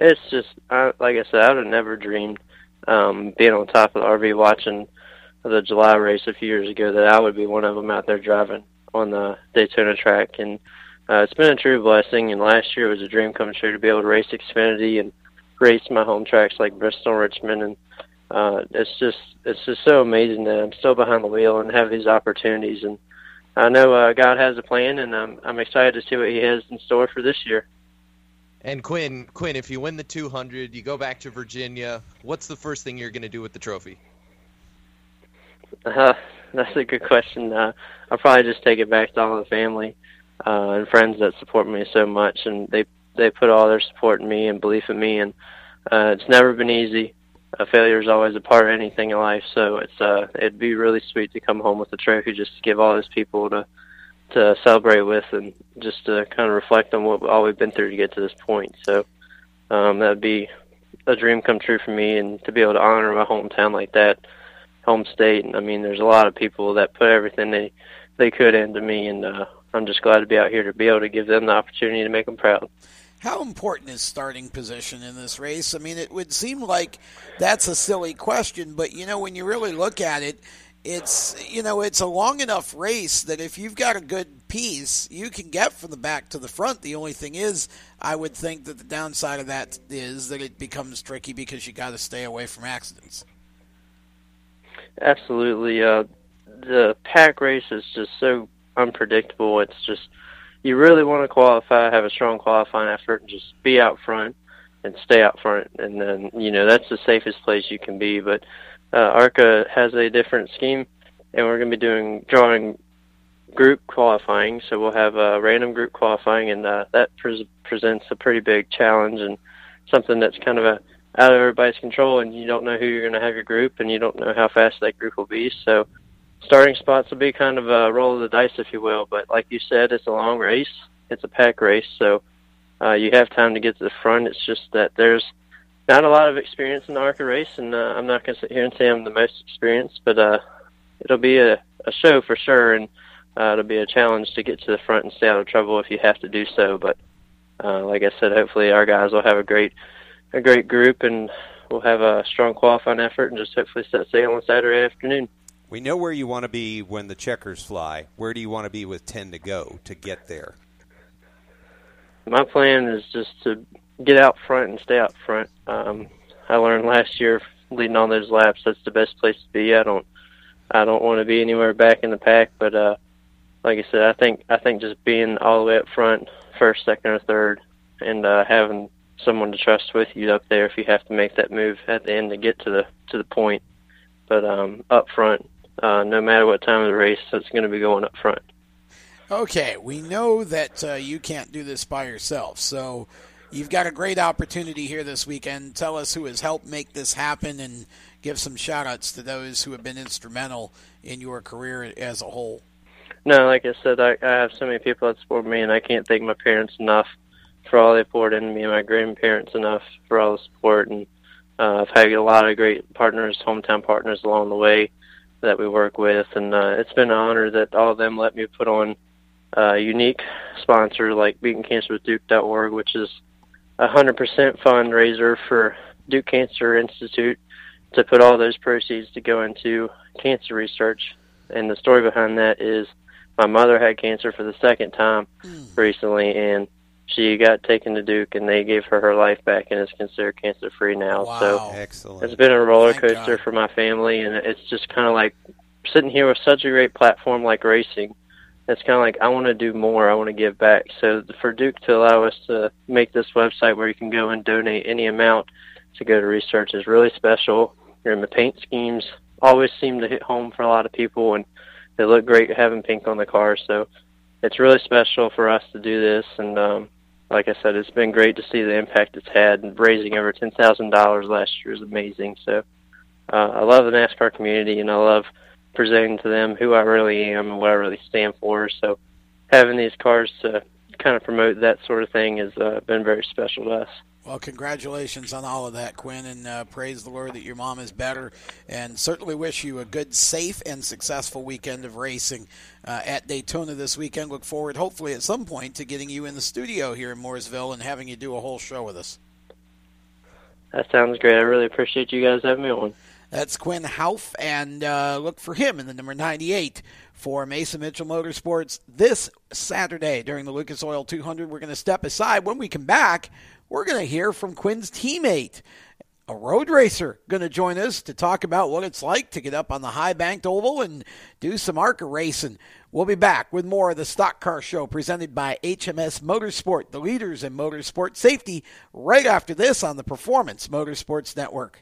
It's just I, like I said, I would have never dreamed um, being on top of the RV watching the July race a few years ago that I would be one of them out there driving on the Daytona track, and uh, it's been a true blessing. And last year was a dream come true to be able to race Xfinity and race my home tracks like Bristol, Richmond, and uh, it's just it's just so amazing that I'm still behind the wheel and have these opportunities. And I know uh, God has a plan, and I'm I'm excited to see what He has in store for this year. And Quinn, Quinn, if you win the 200, you go back to Virginia. What's the first thing you're going to do with the trophy? Uh, that's a good question. Uh, I'll probably just take it back to all the family uh, and friends that support me so much, and they they put all their support in me and belief in me, and uh, it's never been easy a failure is always a part of anything in life. So it's uh, it'd be really sweet to come home with a trophy just to give all those people to to celebrate with and just to kind of reflect on what all we've been through to get to this point. So um, that'd be a dream come true for me, and to be able to honor my hometown like that, home state. And I mean, there's a lot of people that put everything they they could into me, and uh, I'm just glad to be out here to be able to give them the opportunity to make them proud. How important is starting position in this race? I mean, it would seem like that's a silly question, but you know, when you really look at it, it's you know it's a long enough race that if you've got a good piece, you can get from the back to the front. The only thing is, I would think that the downside of that is that it becomes tricky because you got to stay away from accidents. Absolutely, uh, the pack race is just so unpredictable. It's just you really want to qualify, have a strong qualifying effort, and just be out front and stay out front. And then, you know, that's the safest place you can be. But uh, ARCA has a different scheme, and we're going to be doing drawing group qualifying. So we'll have a random group qualifying, and uh, that pre- presents a pretty big challenge and something that's kind of a out of everybody's control, and you don't know who you're going to have your group, and you don't know how fast that group will be. So starting spots will be kind of a roll of the dice, if you will. But like you said, it's a long race. It's a pack race, so uh, you have time to get to the front. It's just that there's not a lot of experience in the ARCA race, and uh, I'm not going to sit here and say I'm the most experienced, but uh, it'll be a, a show for sure, and uh, it'll be a challenge to get to the front and stay out of trouble if you have to do so. But uh, like I said, hopefully our guys will have a great a great group and we'll have a strong qualifying effort and just hopefully set sail on Saturday afternoon. We know where you want to be when the checkers fly. Where do you want to be with 10 to go to get there? My plan is just to get out front and stay out front. Um, I learned last year leading all those laps that's the best place to be. I don't I don't want to be anywhere back in the pack, but uh like I said, I think I think just being all the way up front, first, second, or third, and uh, having someone to trust with you up there if you have to make that move at the end to get to the to the point. But um, up front, uh, no matter what time of the race, it's going to be going up front. Okay, we know that uh, you can't do this by yourself, so you've got a great opportunity here this weekend. Tell us who has helped make this happen and give some shout outs to those who have been instrumental in your career as a whole. No, like I said, I, I have so many people that support me, and I can't thank my parents enough for all they poured into me, and my grandparents enough for all the support. And uh, I've had a lot of great partners, hometown partners along the way that we work with, and uh, it's been an honor that all of them let me put on a unique sponsor like Beating Cancer with Duke.org, which is a 100% fundraiser for Duke Cancer Institute to put all those proceeds to go into cancer research. And the story behind that is my mother had cancer for the second time mm. recently, and she got taken to Duke, and they gave her her life back, and is considered cancer free now. Wow. So Excellent. it's been a roller coaster for my family, and it's just kind of like sitting here with such a great platform like racing. It's kind of like I want to do more. I want to give back. So for Duke to allow us to make this website where you can go and donate any amount to go to research is really special. And the paint schemes always seem to hit home for a lot of people, and they look great having pink on the car. So it's really special for us to do this, and um, like I said, it's been great to see the impact it's had. And raising over ten thousand dollars last year is amazing. So uh, I love the NASCAR community, and I love presenting to them who I really am and what I really stand for. So having these cars to kind of promote that sort of thing has uh, been very special to us. Well, congratulations on all of that, Quinn, and uh, praise the Lord that your mom is better. And certainly wish you a good, safe, and successful weekend of racing uh, at Daytona this weekend. Look forward, hopefully, at some point, to getting you in the studio here in Mooresville and having you do a whole show with us. That sounds great. I really appreciate you guys having me on. That's Quinn Houff, and uh, look for him in the number 98 for Mason Mitchell Motorsports this Saturday during the Lucas Oil 200. We're going to step aside. When we come back, we're going to hear from Quinn's teammate, a road racer, going to join us to talk about what it's like to get up on the high banked oval and do some ARCA racing. We'll be back with more of the Stock Car Show presented by HMS Motorsport, the leaders in motorsport safety, right after this on the Performance Motorsports Network.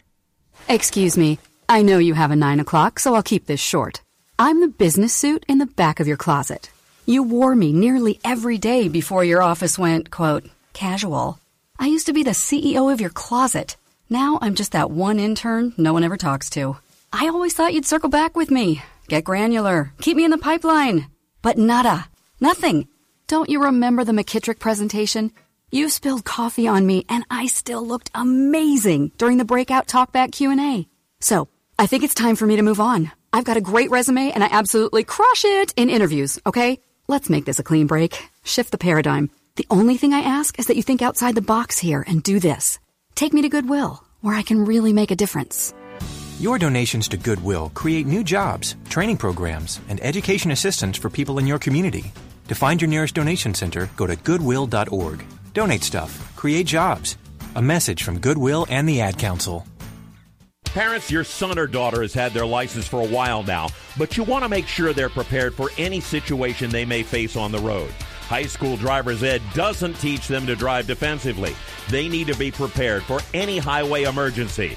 Excuse me. I know you have a nine o'clock, so I'll keep this short. I'm the business suit in the back of your closet. You wore me nearly every day before your office went, quote, casual. I used to be the CEO of your closet. Now I'm just that one intern no one ever talks to. I always thought you'd circle back with me, get granular, keep me in the pipeline. But nada. Nothing. Don't you remember the McKittrick presentation? You spilled coffee on me and I still looked amazing during the breakout talkback Q&A. So, I think it's time for me to move on. I've got a great resume and I absolutely crush it in interviews, okay? Let's make this a clean break. Shift the paradigm. The only thing I ask is that you think outside the box here and do this. Take me to Goodwill, where I can really make a difference. Your donations to Goodwill create new jobs, training programs, and education assistance for people in your community. To find your nearest donation center, go to goodwill.org. Donate stuff, create jobs. A message from Goodwill and the Ad Council. Parents, your son or daughter has had their license for a while now, but you want to make sure they're prepared for any situation they may face on the road. High school driver's ed doesn't teach them to drive defensively. They need to be prepared for any highway emergency.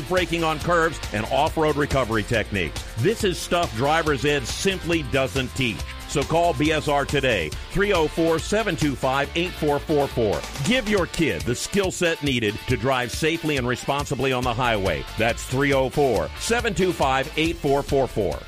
braking on curves, and off road recovery techniques. This is stuff driver's ed simply doesn't teach. So call BSR today, 304 725 8444. Give your kid the skill set needed to drive safely and responsibly on the highway. That's 304 725 8444.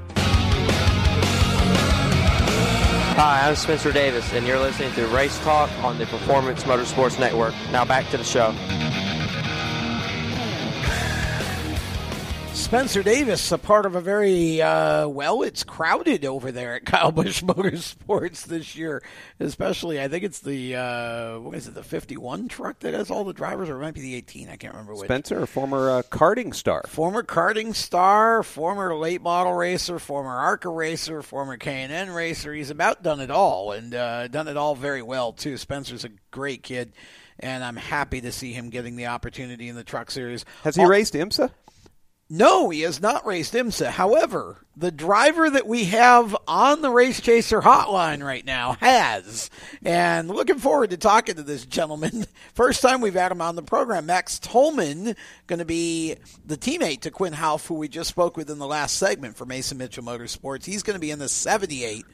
Hi, I'm Spencer Davis, and you're listening to Race Talk on the Performance Motorsports Network. Now back to the show. Spencer Davis, a part of a very uh, well. It's crowded over there at Kyle Busch Motorsports this year, especially. I think it's the uh, what is it, the fifty-one truck that has all the drivers, or it might be the eighteen. I can't remember which. Spencer, a former uh, karting star, former karting star, former late model racer, former ARCA racer, former K and N racer. He's about done it all, and uh, done it all very well too. Spencer's a great kid and I'm happy to see him getting the opportunity in the Truck Series. Has he raced IMSA? No, he has not raced IMSA. However, the driver that we have on the Race Chaser hotline right now has. And looking forward to talking to this gentleman. First time we've had him on the program. Max Tullman, going to be the teammate to Quinn Houff, who we just spoke with in the last segment for Mason Mitchell Motorsports. He's going to be in the 78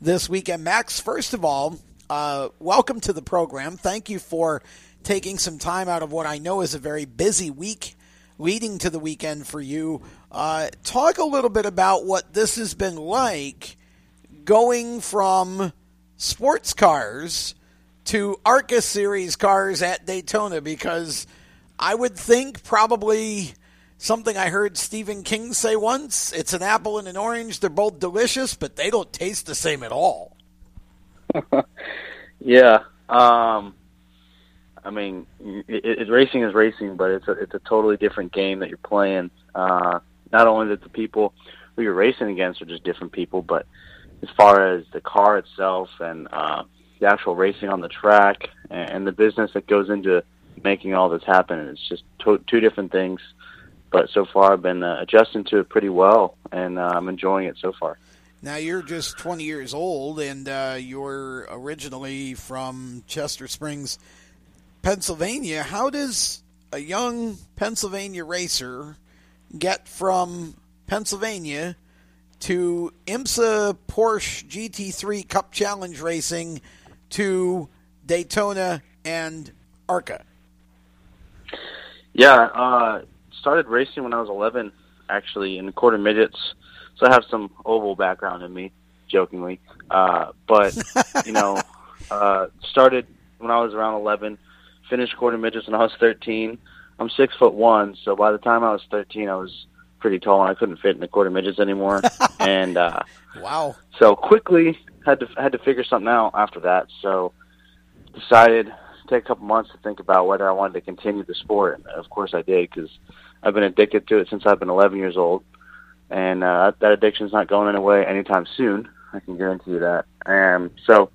this weekend. Max, first of all, uh, welcome to the program. Thank you for taking some time out of what I know is a very busy week leading to the weekend for you. Uh, talk a little bit about what this has been like going from sports cars to ARCA Series cars at Daytona because I would think probably something I heard Stephen King say once it's an apple and an orange. They're both delicious, but they don't taste the same at all. yeah. Um, I mean, it, it, racing is racing, but it's a it's a totally different game that you're playing. Uh, not only that the people who you're racing against are just different people, but as far as the car itself and uh, the actual racing on the track and, and the business that goes into making all this happen, it's just to- two different things. But so far, I've been uh, adjusting to it pretty well, and uh, I'm enjoying it so far. Now you're just 20 years old, and uh, you're originally from Chester Springs, Pennsylvania. How does a young Pennsylvania racer get from Pennsylvania to IMSA Porsche GT3 Cup Challenge racing to Daytona and ARCA? Yeah, uh, started racing when I was 11, actually, in the quarter midgets. So I have some oval background in me, jokingly. Uh, but, you know, uh, started when I was around 11, finished quarter midgets when I was 13. I'm six foot one, so by the time I was 13, I was pretty tall and I couldn't fit in the quarter midgets anymore. and uh, wow! So quickly had to had to figure something out after that. So decided to take a couple months to think about whether I wanted to continue the sport. And of course, I did because I've been addicted to it since I've been 11 years old, and uh, that addiction's not going away anytime soon. I can guarantee you that. And so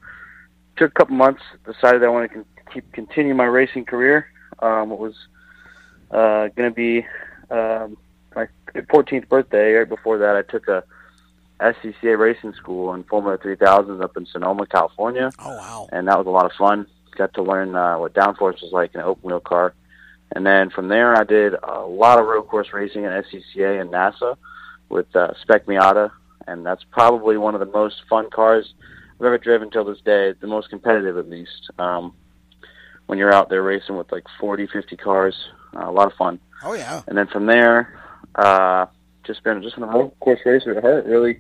took a couple months, decided I wanted to keep continue my racing career. Um, it was uh, going to be um, my 14th birthday. Right before that, I took a SCCA racing school in Formula 3000s up in Sonoma, California. Oh wow! And that was a lot of fun. Got to learn uh, what downforce was like in an open wheel car. And then from there, I did a lot of road course racing at SCCA and NASA with uh, Spec Miata, and that's probably one of the most fun cars I've ever driven till this day. The most competitive, at least. Um, when you're out there racing with like 40, 50 cars. Uh, a lot of fun. Oh yeah. And then from there, uh, just been just been a road course racer at heart. Really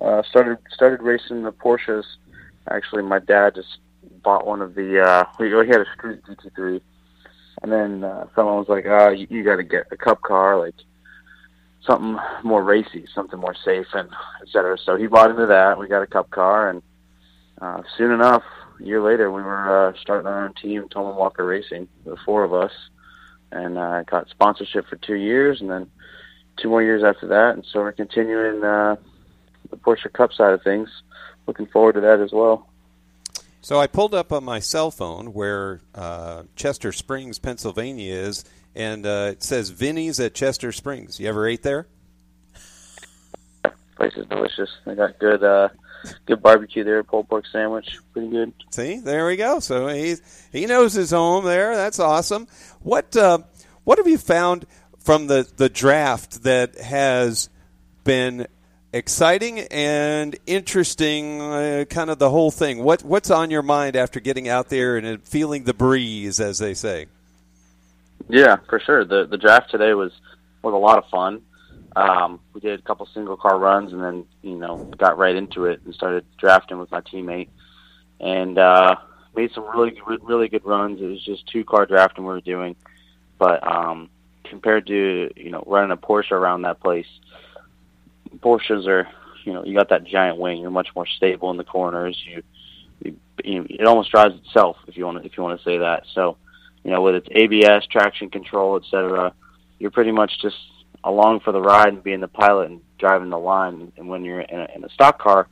uh, started started racing the Porsches Actually, my dad just bought one of the. Uh, we he had a Street GT3, and then uh, someone was like, "Ah, you, you got to get a Cup car, like something more racy, something more safe, and et cetera." So he bought into that. We got a Cup car, and uh, soon enough, a year later, we were uh, starting our own team, Tullman Walker Racing, the four of us, and uh, got sponsorship for two years, and then two more years after that, and so we're continuing uh, the Porsche Cup side of things. Looking forward to that as well. So I pulled up on my cell phone where uh, Chester Springs, Pennsylvania is, and uh, it says Vinny's at Chester Springs. You ever ate there? Place is delicious. They got good, uh, good barbecue there. Pulled pork sandwich, pretty good. See, there we go. So he he knows his home there. That's awesome. What uh, what have you found from the the draft that has been exciting and interesting? Uh, kind of the whole thing. What what's on your mind after getting out there and feeling the breeze, as they say? Yeah, for sure. The the draft today was was a lot of fun. Um, we did a couple single car runs and then you know got right into it and started drafting with my teammate and uh, made some really really good runs. It was just two car drafting we were doing, but um, compared to you know running a Porsche around that place, Porsches are you know you got that giant wing. You're much more stable in the corners. You, you, you it almost drives itself if you want to, if you want to say that. So you know with its ABS, traction control, etc. You're pretty much just along for the ride and being the pilot and driving the line. And when you're in a, in a stock car,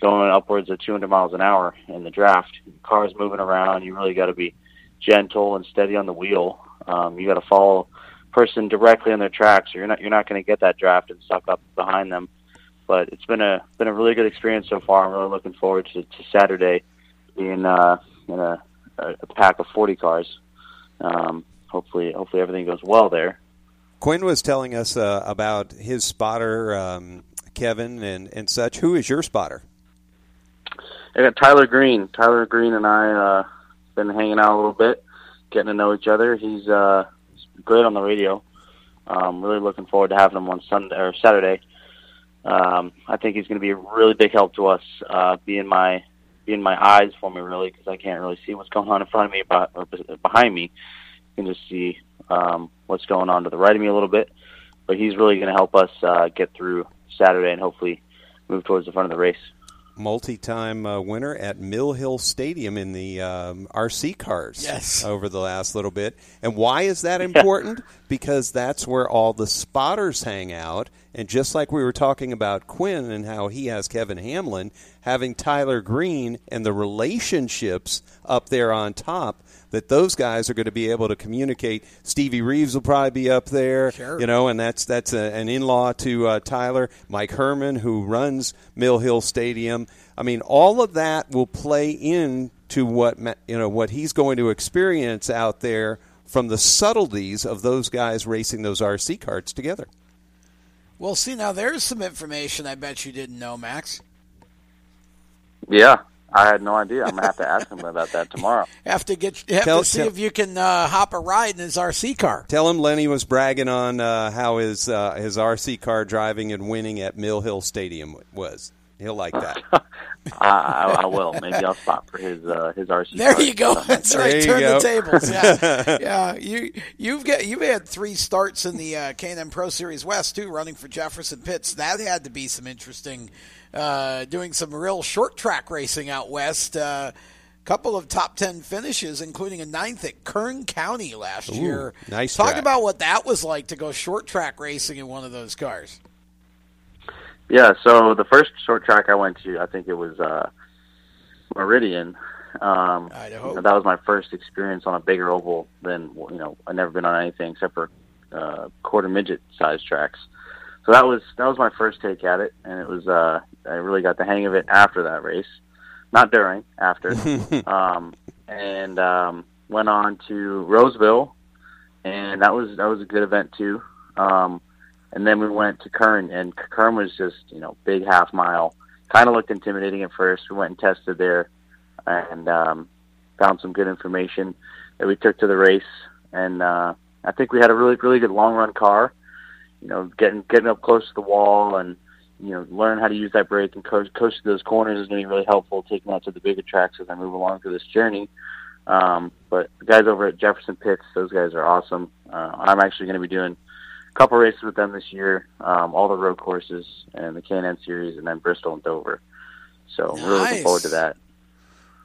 going upwards of 200 miles an hour in the draft, the car's moving around. You really got to be gentle and steady on the wheel. Um, you got to follow person directly on their tracks. You're not you're not going to get that draft and suck up behind them. But it's been a been a really good experience so far. I'm really looking forward to, to Saturday being uh, in a, a pack of 40 cars. Um, hopefully, hopefully everything goes well there. Quinn was telling us uh, about his spotter, um, Kevin, and, and such. Who is your spotter? I got Tyler Green. Tyler Green and I uh, been hanging out a little bit, getting to know each other. He's uh, great on the radio. Um, really looking forward to having him on Sunday or Saturday. Um, I think he's going to be a really big help to us, uh, being my being my eyes for me really because I can't really see what's going on in front of me or behind me. You can just see um, what's going on to the right of me a little bit. But he's really going to help us uh, get through Saturday and hopefully move towards the front of the race. Multi-time uh, winner at Mill Hill Stadium in the um, RC cars. Yes. Over the last little bit, and why is that important? because that's where all the spotters hang out. And just like we were talking about Quinn and how he has Kevin Hamlin, having Tyler Green and the relationships up there on top that those guys are going to be able to communicate. Stevie Reeves will probably be up there, sure. you know, and that's that's a, an in-law to uh, Tyler. Mike Herman, who runs Mill Hill Stadium. I mean, all of that will play into what you know what he's going to experience out there from the subtleties of those guys racing those RC carts together. Well, see, now there's some information I bet you didn't know, Max. Yeah, I had no idea. I'm gonna have to ask him about that tomorrow. have to get have Tell- to see tell- if you can uh, hop a ride in his RC car. Tell him Lenny was bragging on uh, how his uh, his RC car driving and winning at Mill Hill Stadium was. He'll like that. I, I, I will. Maybe I'll spot for his uh, his RC. There car. you go. That's right. Turn go. the tables. Yeah, yeah. You you've got you've had three starts in the uh, K&N Pro Series West too, running for Jefferson Pitts. That had to be some interesting. Uh, doing some real short track racing out west. Uh, couple of top ten finishes, including a ninth at Kern County last Ooh, year. nice Talk track. about what that was like to go short track racing in one of those cars. Yeah. So the first short track I went to, I think it was uh, Meridian. Um, Idaho. That was my first experience on a bigger oval than you know. I've never been on anything except for uh, quarter midget size tracks. So that was that was my first take at it, and it was uh, I really got the hang of it after that race, not during, after, um, and um, went on to Roseville, and that was that was a good event too. Um, and then we went to Kern, and Kern was just you know big half mile. Kind of looked intimidating at first. We went and tested there, and um, found some good information that we took to the race. And uh, I think we had a really really good long run car. You know, getting getting up close to the wall and you know, learn how to use that brake and coast, coast those corners is going to be really helpful, taking that to the bigger tracks as I move along through this journey. Um, but the guys over at Jefferson Pitts, those guys are awesome. Uh, I'm actually going to be doing a couple races with them this year, um, all the road courses and the K&N series, and then Bristol and Dover. So I'm really looking forward to that.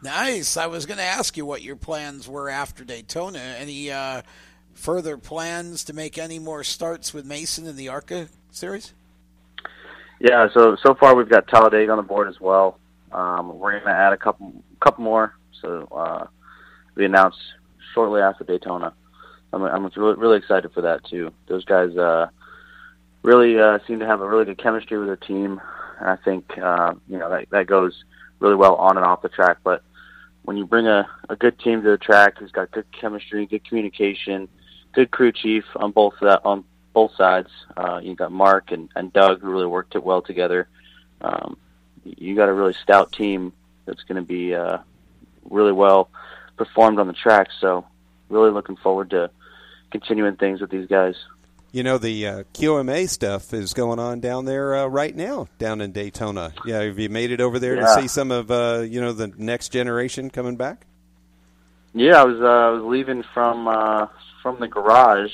Nice. I was going to ask you what your plans were after Daytona. Any uh, further plans to make any more starts with Mason in the ARCA series? Yeah, so so far we've got Talladega on the board as well. Um, we're going to add a couple couple more, so uh, we announced shortly after Daytona. I'm I'm really, excited for that too. Those guys uh, really uh, seem to have a really good chemistry with their team, and I think uh, you know that that goes really well on and off the track. But when you bring a, a good team to the track who's got good chemistry, good communication, good crew chief on both that on both sides. Uh, you got Mark and, and Doug who really worked it well together. Um, you got a really stout team that's going to be uh, really well performed on the track. So really looking forward to continuing things with these guys. You know, the uh, QMA stuff is going on down there uh, right now, down in Daytona. Yeah, have you made it over there Yeah. to see some of uh, you know the next generation coming back? Yeah, I was uh, I was leaving from uh, from the garage,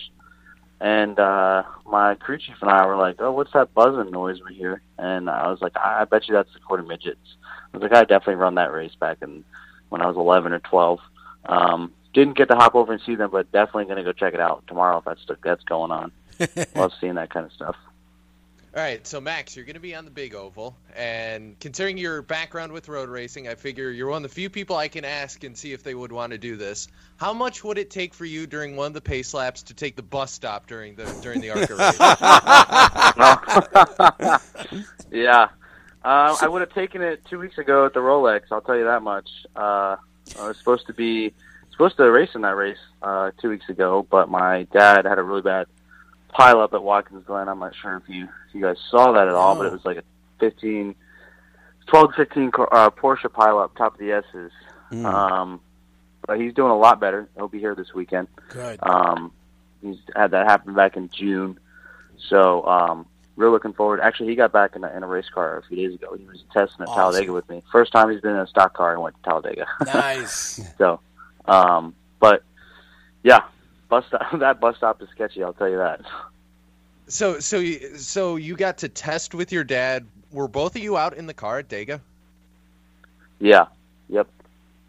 and uh, my crew chief and I were like, "Oh, what's that buzzing noise we hear?" And I was like, "I, I bet you that's the quarter midgets." I was like, "I definitely run that race back in when I was 11 or 12." Um, didn't get to hop over and see them, but definitely going to go check it out tomorrow if that's that's going on. Love seeing that kind of stuff. All right, so Max, you're going to be on the big oval, and considering your background with road racing, I figure you're one of the few people I can ask and see if they would want to do this. How much would it take for you during one of the pace laps to take the bus stop during the during the ARCA race? yeah, uh, I would have taken it two weeks ago at the Rolex. I'll tell you that much. Uh, I was supposed to be supposed to race in that race uh, two weeks ago, but my dad had a really bad pile up at Watkins Glen. I'm not sure if you if you guys saw that at all, but it was like a 15, 12 to 15 car- uh, Porsche pile up top of the S's. Mm. Um, but he's doing a lot better. He'll be here this weekend. Good. Um, he's had that happen back in June, so um, we're looking forward. Actually, he got back in a, in a race car a few days ago. He was testing at Awesome. Talladega with me. First time he's been in a stock car and went to Talladega. Nice. so, um, but yeah, bus stop, that bus stop is sketchy. I'll tell you that. so so you, so you got to test with your dad. Were both of you out in the car at Dega? Yeah. Yep.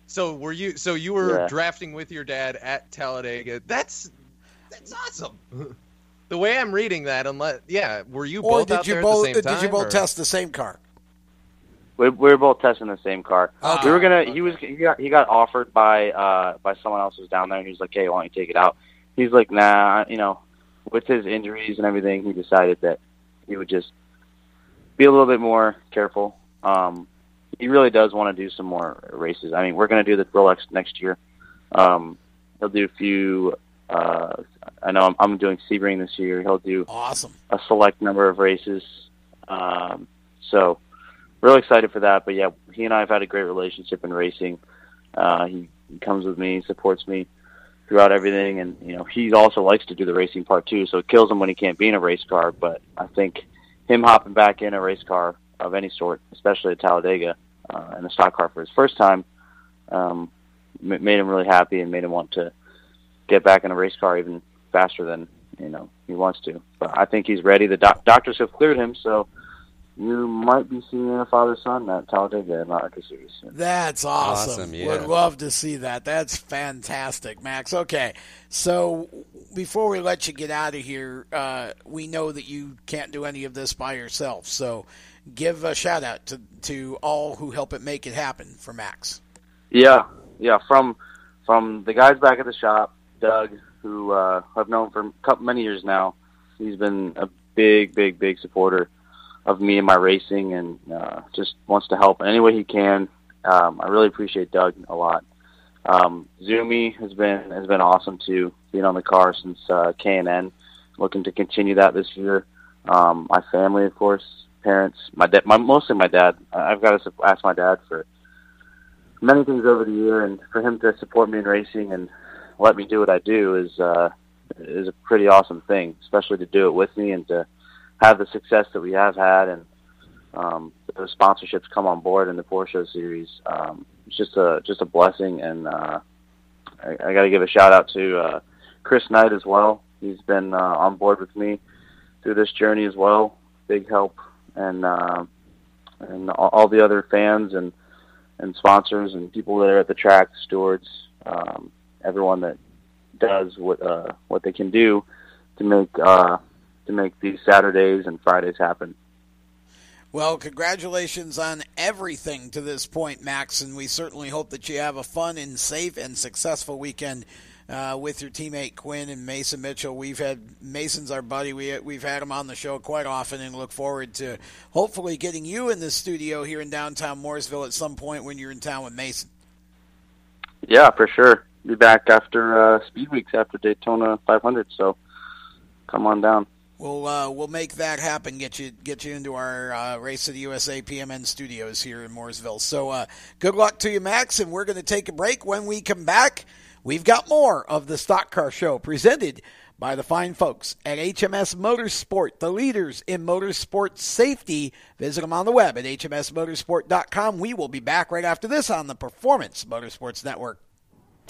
So were you? So you were Yeah. drafting with your dad at Talladega. That's that's awesome. The way I'm reading that, unless yeah, were you or both did out you there both at the same did you both or- test the same car? We, we were both testing the same car. Okay. We were gonna. He was. He got. He got offered by uh by someone else who was down there. and He was like, "Hey, why don't you take it out?" He's like, "Nah." You know, with his injuries and everything, he decided that he would just be a little bit more careful. Um, he really does want to do some more races. I mean, we're gonna do the Rolex next year. Um, he'll do a few. Uh, I know I'm, I'm doing Sebring this year. He'll do Awesome. a select number of races. Um, so really excited for that. But yeah, he and I have had a great relationship in racing. Uh, he comes with me, supports me throughout everything, and you know he also likes to do the racing part too. So it kills him when he can't be in a race car. But I think him hopping back in a race car of any sort, especially at Talladega uh, in a stock car for his first time, um, m- made him really happy and made him want to get back in a race car even faster than you know he wants to. But I think he's ready. The doc- doctors have cleared him, so you might be seeing a father son at Talladega in the ARCA series. That's awesome. Awesome, yeah. Would love to see that. That's fantastic, Max. Okay, so before we let you get out of here, uh, we know that you can't do any of this by yourself. So give a shout out to to all who help it make it happen for Max. Yeah, yeah. From from the guys back at the shop, Doug, who uh, I've known for many years now. He's been a big, big, big supporter of me and my racing, and uh, just wants to help in any way he can. Um, I really appreciate Doug a lot. Um, Zumi has been has been awesome too, being on the car since uh, K and N. Looking to continue that this year. Um, my family, of course, parents, my dad, my mostly my dad. I've got to ask my dad for many things over the year, and for him to support me in racing and let me do what I do is uh, is a pretty awesome thing, especially to do it with me and to have the success that we have had, and um, those sponsorships come on board in the Porsche series, um, it's just a just a blessing. And uh, I, I got to give a shout out to uh, Chris Knight as well. He's been uh, on board with me through this journey as well. Big help, and uh, and all, all the other fans and and sponsors and people that are at the track, stewards, um, everyone that does what uh, what they can do to make uh, to make these Saturdays and Fridays happen. Well, congratulations on everything to this point, Max, and we certainly hope that you have a fun and safe and successful weekend uh, with your teammate Quinn and Mason Mitchell. We've had Mason's our buddy. We we've had him on the show quite often, and look forward to hopefully getting you in the studio here in downtown Mooresville at some point when you're in town with Mason. Yeah, for sure. Be back after uh, Speed Weeks after Daytona 500. So come on down. We'll uh, we'll make that happen. Get you get you into our uh, Race of the USA PMN studios here in Mooresville. So uh, good luck to you, Max. And we're going to take a break. When we come back, we've got more of the Stock Car Show presented by the fine folks at HMS Motorsport, the leaders in motorsport safety. Visit them on the web at hmsmotorsport.com. We will be back right after this on the Performance Motorsports Network.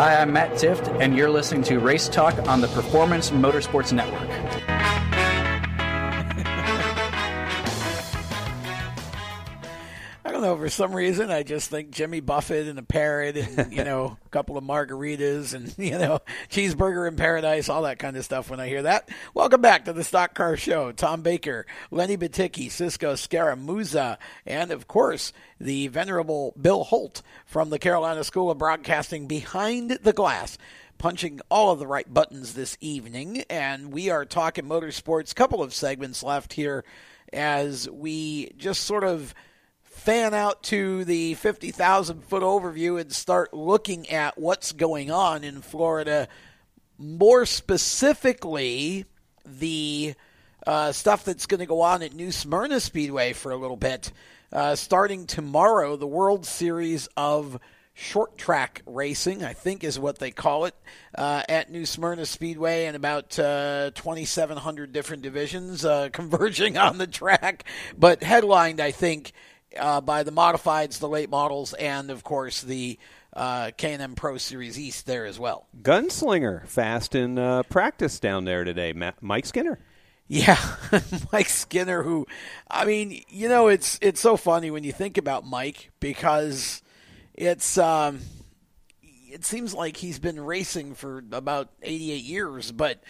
Hi, I'm Matt Tifft, and you're listening to Race Talk on the Performance Motorsports Network. Don't know. For some reason, I just think Jimmy Buffett and a parrot, and you know, a couple of margaritas, and you know, cheeseburger in paradise, all that kind of stuff. When I hear that, welcome back to the Stock Car Show. Tom Baker, Lenny Batycki, Cisco Scaramuza, and of course the venerable Bill Holt from the Carolina School of Broadcasting behind the glass. punching all of the right buttons this evening, and we are talking motorsports. Couple of segments left here as we just sort of fan out to the 50,000 foot overview and start looking at what's going on in Florida. More specifically, the uh, stuff that's going to go on at New Smyrna Speedway for a little bit. Uh, starting tomorrow, the World Series of Short Track Racing, I think is what they call it, uh, at New Smyrna Speedway, and about uh, 2,700 different divisions uh, converging on the track, but headlined, I think, uh, by the modifieds, the late models, and of course the uh, K&N Pro Series East there as well. Gunslinger fast in uh, practice down there today. Ma- Mike Skinner. Yeah, Mike Skinner. Who, I mean, you know, it's it's so funny when you think about Mike because it's um, it seems like he's been racing for about 88 years, but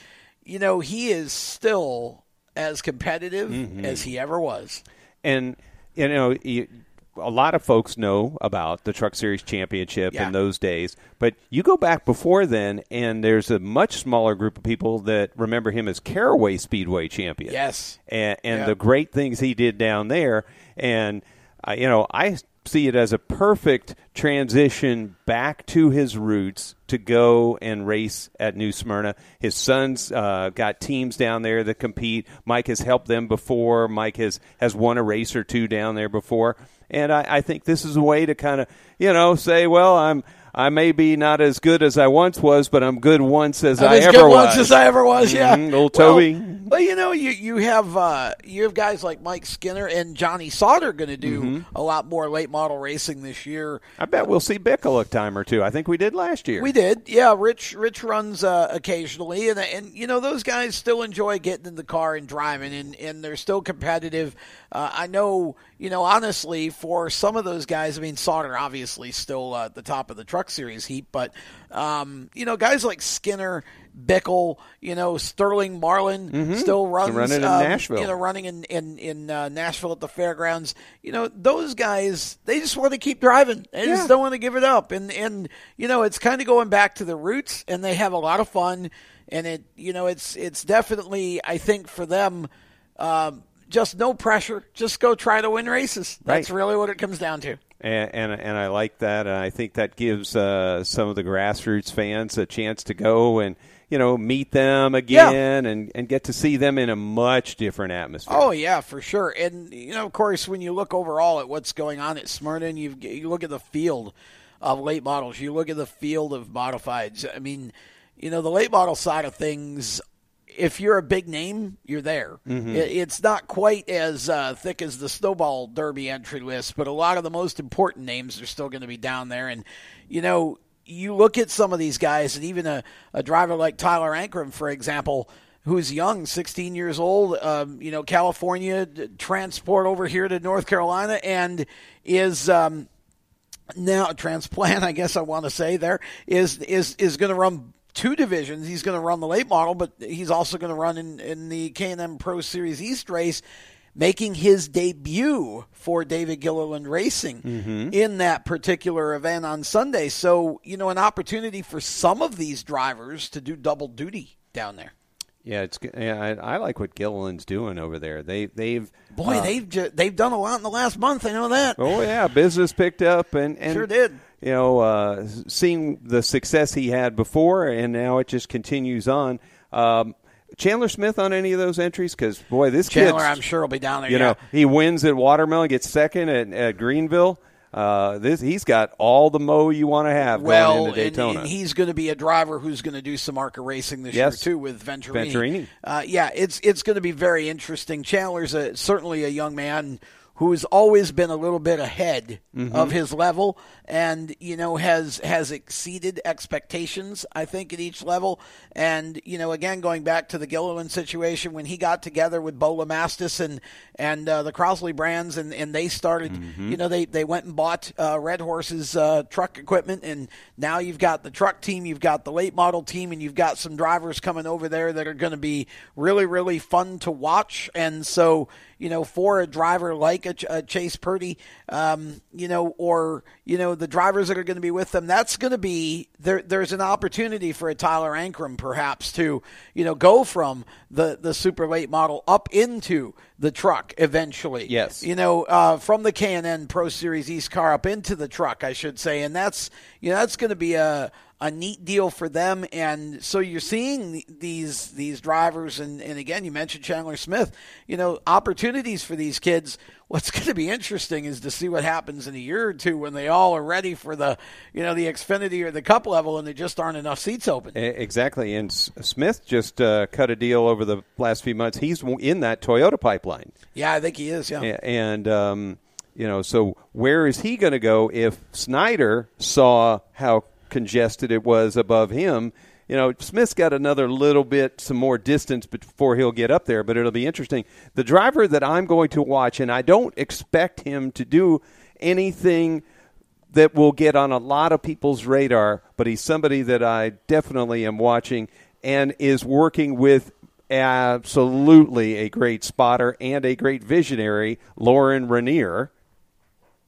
you know, he is still as competitive Mhm. as he ever was. And you know, you, a lot of folks know about the Truck Series Championship Yeah. in those days, but you go back before then, and there's a much smaller group of people that remember him as Caraway Speedway champion. Yes. and, and Yeah. the great things he did down there, and uh, you know, I see it as a perfect transition back to his roots to go and race at New Smyrna. His son's uh, got teams down there that compete. Mike has helped them before. Mike has has won a race or two down there before, and I, I think this is a way to kind of you know say, well, I'm. I may be not as good as I once was, but I'm good once as I'm I as ever good was. once as I ever was. Yeah, Mhm, little Well, Toby. But you know, you you have uh, you have guys like Mike Skinner and Johnny Sauter going to do Mhm. a lot more late model racing this year. I bet we'll see Bickle a time or two. I think we did last year. We did, yeah. Rich Rich runs uh, occasionally, and and you know those guys still enjoy getting in the car and driving, and and they're still competitive. Uh, I know, you know, honestly, for some of those guys, I mean, Sauter obviously still uh, at the top of the Truck Series heap, but um, you know, guys like Skinner, Bickle, you know, Sterling Marlin Mhm. still runs Running in um, Nashville. You know, running in in in uh, Nashville at the fairgrounds. You know, those guys they just want to keep driving. They Yeah. just don't want to give it up. And and you know, it's kind of going back to the roots, and they have a lot of fun. And it you know, it's it's definitely I think for them. Um, just no pressure. Just go try to win races. That's Right. really what it comes down to. and, and and I like that, and I think that gives uh, some of the grassroots fans a chance to go and you know meet them again and and get to see them in a much different atmosphere. Oh yeah, for sure. And you know, of course, when you look overall at what's going on at Smyrna, and you you look at the field of late models, you look at the field of modifieds. I mean, you know, the late model side of things. If you're a big name, you're there. Mhm. It, it's not quite as uh, thick as the Snowball Derby entry list, but a lot of the most important names are still going to be down there. And you know, you look at some of these guys, and even a, a driver like Tyler Ankrum, for example, who's young, 16 years old, um, you know, California, transport over here to North Carolina, and is um, now a transplant, I guess I want to say there, is is is going to run two divisions. He's going to run the late model, but he's also going to run in, in the K&N Pro Series East race, making his debut for David Gilliland Racing Mhm. in that particular event on Sunday. So, you know, an opportunity for some of these drivers to do double duty down there. Yeah, it's yeah, I, I like what Gilliland's doing over there. They they've Boy, uh, they've ju- they've done a lot in the last month. I know that. Oh yeah, business picked up and, and Sure did. You know, uh, seeing the success he had before, and now it just continues on. Um, Chandler Smith on any of those entries? Because boy, this Chandler, I'm sure, will be down there. You yeah. know, he wins at Watermelon, gets second at, at Greenville. Uh, this he's got all the mo you want to have well, and- Daytona. And, he's going to be a driver who's going to do some ARCA racing this Yes. year too with Venturini. Venturini. Uh, yeah, it's it's going to be very interesting. Chandler's a, certainly a young man who's always been a little bit ahead Mhm. of his level, and you know has has exceeded expectations. I think at each level, and you know again going back to the Gilliland situation when he got together with Bo LeMastus and and uh, the Crosley brands, and and they started. Mm-hmm. You know they they went and bought uh, Red Horse's uh, truck equipment, and now you've got the truck team, you've got the late model team, and you've got some drivers coming over there that are going to be really really fun to watch. And so you know, for a driver like a, a Chase Purdy, um, you know, or you know the drivers that are going to be with them, that's going to be there. There's an opportunity for a Tyler Ankrum perhaps to you know go from the the super late model up into the truck eventually. Yes. You know, uh, from the K and N Pro Series East car up into the truck, I should say, and that's you know that's going to be a a neat deal for them. And so you're seeing these these drivers, and, and again, you mentioned Chandler Smith. You know, opportunities for these kids. What's going to be interesting is to see what happens in a year or two when they all are ready for the you know the Xfinity or the Cup level, and there just aren't enough seats open. Exactly. And Smith just uh, cut a deal over the last few months. He's in that Toyota pipeline. Yeah, I think he is. Yeah, and. Um, you know, so where is he going to go if Snider saw how congested it was above him? You know, Smith's got another little bit, some more distance before he'll get up there, but it'll be interesting. The driver that I'm going to watch, and I don't expect him to do anything that will get on a lot of people's radar, but he's somebody that I definitely am watching and is working with absolutely a great spotter and a great visionary, Lorin Ranier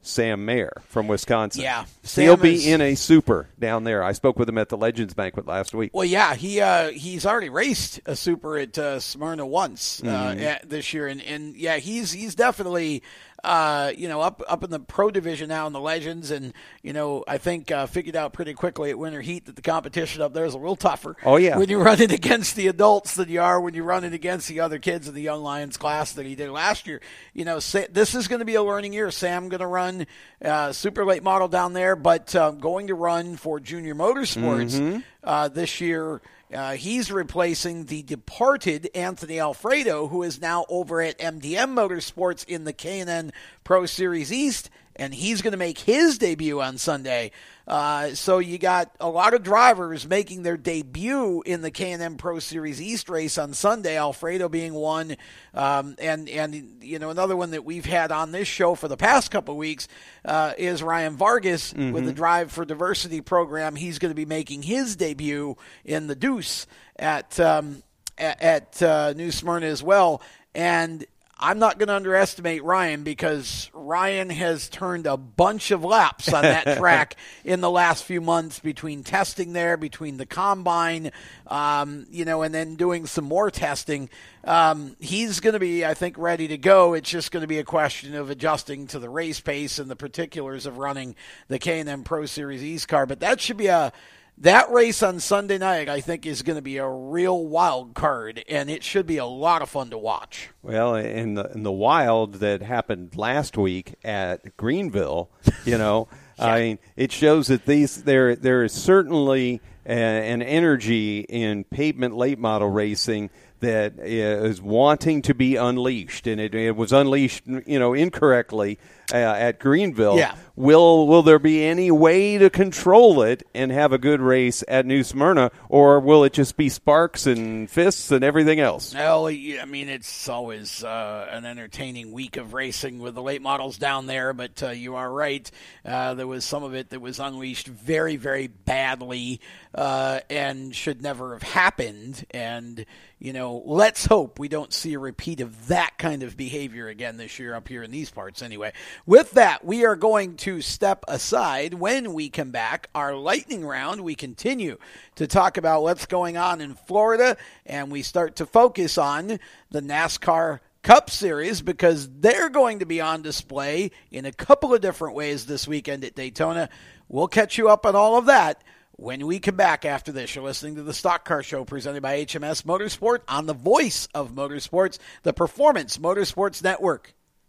Sam Mayer from Wisconsin. Yeah, Sam he'll be is, in a super down there. I spoke with him at the Legends banquet last week. Well, yeah, he uh, he's already raced a super at uh, Smyrna once uh, mm-hmm. at, this year, and, and yeah, he's he's definitely uh, you know, up up in the pro division now in the legends, and you know, I think uh, figured out pretty quickly at Winter Heat that the competition up there is a little tougher. Oh yeah, when you're running against the adults than you are when you're running against the other kids in the Young Lions class that he did last year. You know, this is going to be a learning year. Sam going to run uh, super late model down there, but uh, going to run for Junior Motorsports mm-hmm. uh, this year uh, he's replacing the departed Anthony Alfredo, who is now over at MDM Motorsports in the K&N Pro Series East, and he's going to make his debut on Sunday. Uh, so you got a lot of drivers making their debut in the K&N Pro Series East race on Sunday. Alfredo being one, um, and and you know another one that we've had on this show for the past couple of weeks uh, is Ryan Vargas mm-hmm. with the Drive for Diversity program. He's going to be making his debut in the Deuce at um, at, at uh, New Smyrna as well, and I'm not going to underestimate Ryan because Ryan has turned a bunch of laps on that track in the last few months between testing there, between the combine, um, you know, and then doing some more testing. Um, he's going to be, I think, ready to go. It's just going to be a question of adjusting to the race pace and the particulars of running the K&N Pro Series East car. But that should be a that race on Sunday night, I think, is going to be a real wild card, and it should be a lot of fun to watch. Well, in the in the wild that happened last week at Greenville, you know, yeah. I mean, it shows that these there there is certainly a, an energy in pavement late model racing that is wanting to be unleashed, and it, it was unleashed, you know, incorrectly uh, at Greenville. Yeah. Will Will there be any way to control it and have a good race at New Smyrna, or will it just be sparks and fists and everything else? Well, I mean, it's always uh, an entertaining week of racing with the late models down there. But uh, you are right; uh, there was some of it that was unleashed very, very badly uh, and should never have happened. And you know, let's hope we don't see a repeat of that kind of behavior again this year up here in these parts anyway. With that, we are going to step aside. When we come back, our lightning round, we continue to talk about what's going on in Florida and we start to focus on the NASCAR Cup Series because they're going to be on display in a couple of different ways this weekend at Daytona. We'll catch you up on all of that when we come back after this, you're listening to the Stock Car Show presented by HMS Motorsport on the voice of motorsports, the Performance Motorsports Network.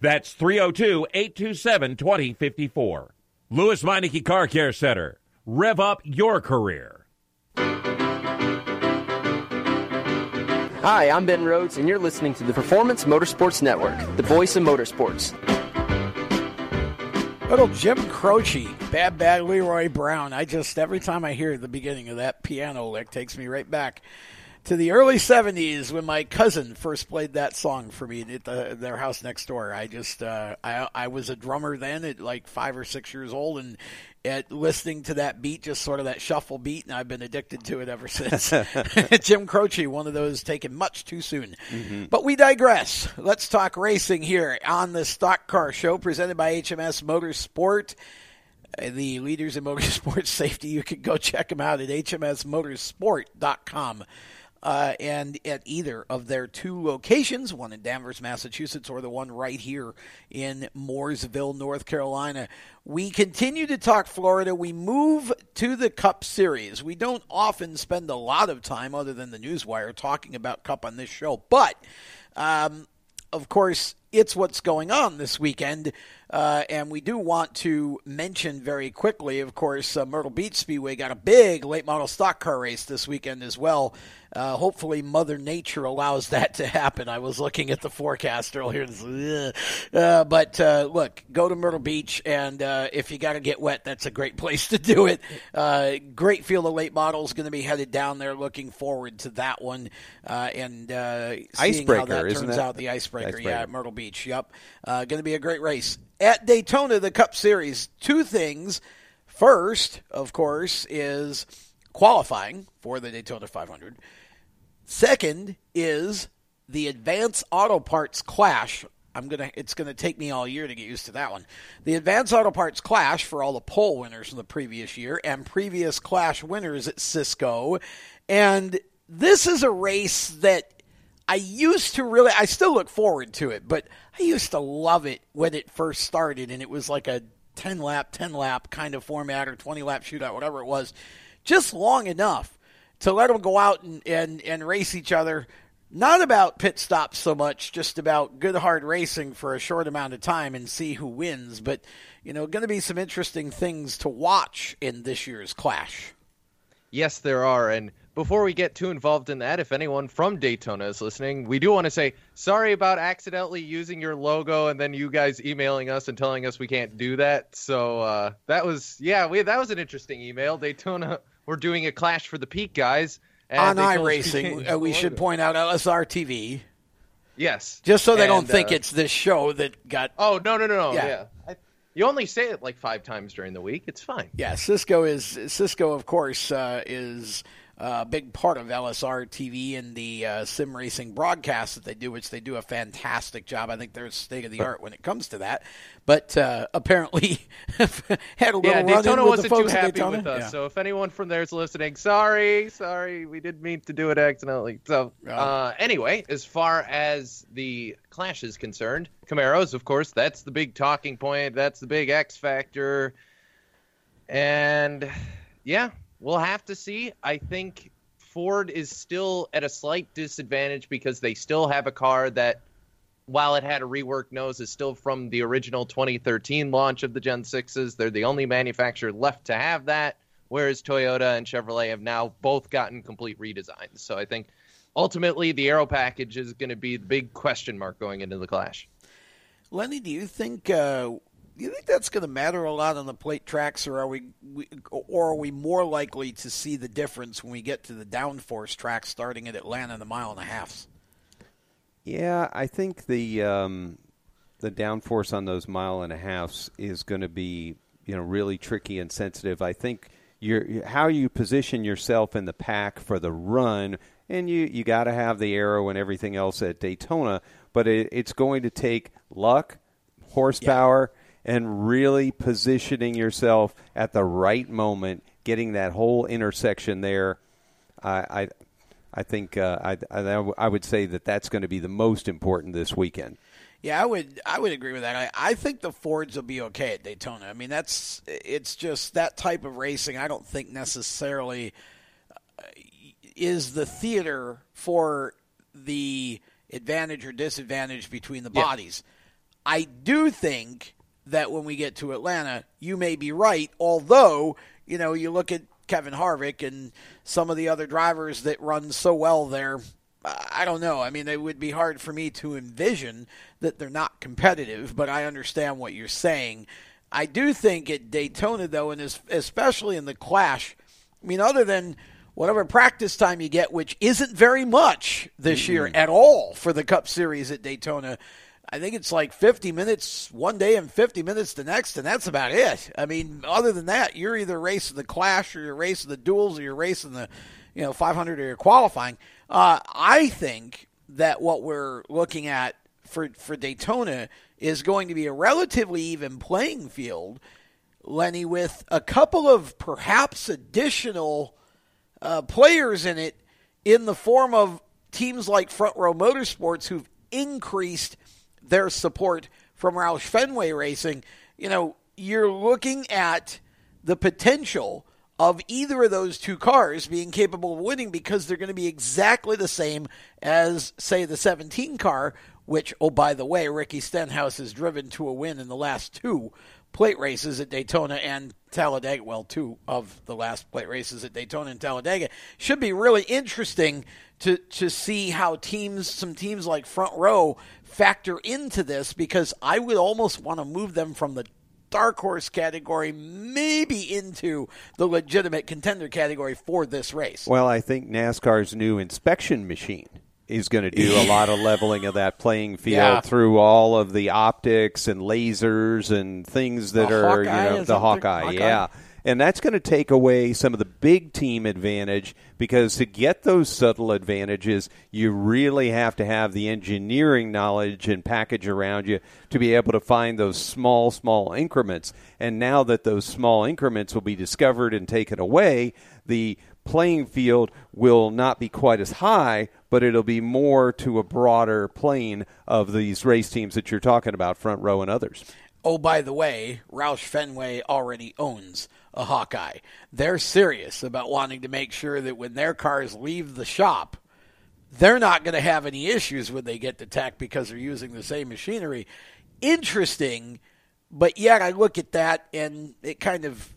That's 302 827 2054. Lewes Meineke Car Care Center. Rev up your career. Hi, I'm Ben Rhodes, and you're listening to the Performance Motorsports Network, the voice of motorsports. Little Jim Croce, Bad Bad Leroy Brown. I just, every time I hear the beginning of that piano lick, takes me right back to the early 70s when my cousin first played that song for me at the, their house next door. I just, uh, I, I was a drummer then at like five or six years old and at listening to that beat, just sort of that shuffle beat, and I've been addicted to it ever since. Jim Croce, one of those taken much too soon. Mm-hmm. But we digress. Let's talk racing here on the Stock Car Show presented by HMS Motorsport the leaders in motorsport safety. You can go check them out at hmsmotorsport.com uh, and at either of their two locations, one in Danvers, Massachusetts, or the one right here in Mooresville, North Carolina. We continue to talk Florida. We move to the Cup Series. We don't often spend a lot of time, other than the Newswire, talking about Cup on this show, but um, of course, it's what's going on this weekend. Uh, and we do want to mention very quickly, of course, uh, Myrtle Beach Speedway got a big late model stock car race this weekend as well. Uh, hopefully, Mother Nature allows that to happen. I was looking at the forecast earlier. Uh, but uh, look, go to Myrtle Beach, and uh, if you got to get wet, that's a great place to do it. great field of late models going to be headed down there. Looking forward to that one and seeing icebreaker, how that turns out. The icebreaker, icebreaker, yeah, at Myrtle Beach. Yep, going to be a great race at Daytona, the Cup Series. Two things. First, of course, is qualifying for the Daytona 500. Second is the Advance Auto Parts Clash. I'm gonna. It's gonna take me all year to get used to that one. The Advance Auto Parts Clash for all the pole winners from the previous year and previous Clash winners at Cisco, and this is a race that I used to really. I still look forward to it, but I used to love it when it first started, and it was like a 10 lap, 10 lap kind of format or 20 lap shootout, whatever it was, just long enough to let them go out and, and, and race each other. Not about pit stops so much, just about good hard racing for a short amount of time and see who wins. But, you know, going to be some interesting things to watch in this year's Clash. Yes, there are. And before we get too involved in that, if anyone from Daytona is listening, we do want to say sorry about accidentally using your logo and then you guys emailing us and telling us we can't do that. So uh, that was, yeah, we, that was an interesting email. Daytona we're doing a Clash for the Peak, guys. And On iRacing, uh, we should point out LSR TV. Yes. Just so they don't think uh, it's this show that got. Oh no no no no! Yeah. Yeah, I, you only say it like five times during the week. It's fine. Yeah, Cisco is Cisco, of course, uh, is a big part of LSR TV and the uh, sim racing broadcast that they do, which they do a fantastic job. I think they're state of the art when it comes to that. But uh, apparently, had a little Yeah, Daytona wasn't too happy with us. Yeah. So if anyone from there is listening, sorry, sorry, we didn't mean to do it accidentally. So uh, anyway, as far as the Clash is concerned, Camaros, of course, that's the big talking point. That's the big X factor. And yeah, we'll have to see. I think Ford is still at a slight disadvantage because they still have a car that, while it had a reworked nose, is still from the original 2013 launch of the Gen 6s. They're the only manufacturer left to have that, whereas Toyota and Chevrolet have now both gotten complete redesigns. So I think ultimately the aero package is going to be the big question mark going into the Clash. Lenny, do you think uh, do you think that's going to matter a lot on the plate tracks, or are we, we, or are we more likely to see the difference when we get to the downforce tracks starting at Atlanta, in the mile and a half? Yeah, I think the um, the downforce on those mile and a halfs is going to be you know really tricky and sensitive. I think your how you position yourself in the pack for the run, and you you got to have the aero and everything else at Daytona, but it, it's going to take luck, horsepower, and really positioning yourself at the right moment, getting that whole intersection there. I, I I think uh, I, I I would say that that's going to be the most important this weekend. Yeah, I would I would agree with that. I, I think the Fords will be okay at Daytona. I mean, that's it's just that type of racing. I don't think necessarily uh, is the theater for the advantage or disadvantage between the Yeah. bodies. I do think that when we get to Atlanta, you may be right. Although you know, you look at Kevin Harvick and some of the other drivers that run so well there. I don't know. I mean, it would be hard for me to envision that they're not competitive, but I understand what you're saying. I do think at Daytona, though, and especially in the Clash, I mean, other than whatever practice time you get, which isn't very much this year at all for the Cup Series at Daytona, I think it's like 50 minutes one day and 50 minutes the next, and that's about it. I mean, other than that, you're either racing the Clash or you're racing the duels or you're racing the, you know, 500 or you're qualifying. Uh, I think that what we're looking at for for Daytona is going to be a relatively even playing field, Lenny, with a couple of perhaps additional uh, players in it in the form of teams like Front Row Motorsports who've increased their support from Roush Fenway Racing. You know, you're looking at the potential of either of those two cars being capable of winning because they're going to be exactly the same as, say, the 17 car, which, oh, by the way, Ricky Stenhouse has driven to a win in the last two plate races at Daytona and Talladega. Well, two of the last plate races at Daytona and Talladega. Should be really interesting to, to see how teams, some teams like Front Row, factor into this because I would almost want to move them from the dark horse category maybe into the legitimate contender category for this race. Well, I think NASCAR's new inspection machine is going to do a lot of leveling of that playing field Yeah. through all of the optics and lasers and things that The are Hawkeye, you know the Hawkeye, Hawkeye? yeah. And that's going to take away some of the big team advantage because to get those subtle advantages, you really have to have the engineering knowledge and package around you to be able to find those small, small increments. And now that those small increments will be discovered and taken away, the playing field will not be quite as high, but it'll be more to a broader plane of these race teams that you're talking about, front row and others. Oh, by the way, Roush Fenway already owns a Hawkeye. They're serious about wanting to make sure that when their cars leave the shop, they're not going to have any issues when they get to tech because they're using the same machinery. Interesting, but yet I look at that and it kind of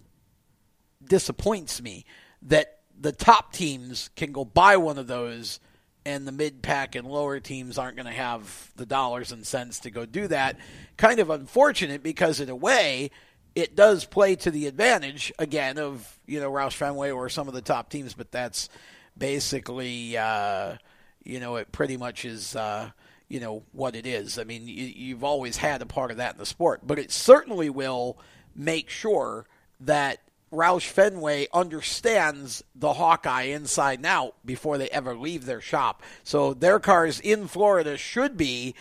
disappoints me that the top teams can go buy one of those and the mid pack and lower teams aren't going to have the dollars and cents to go do that. Kind of unfortunate because, in a way, it does play to the advantage again of you know Roush Fenway or some of the top teams, but that's basically uh, you know it pretty much is uh, you know what it is. I mean, you, you've always had a part of that in the sport, but it certainly will make sure that Roush Fenway understands the Hawkeye inside and out before they ever leave their shop. So their cars in Florida should be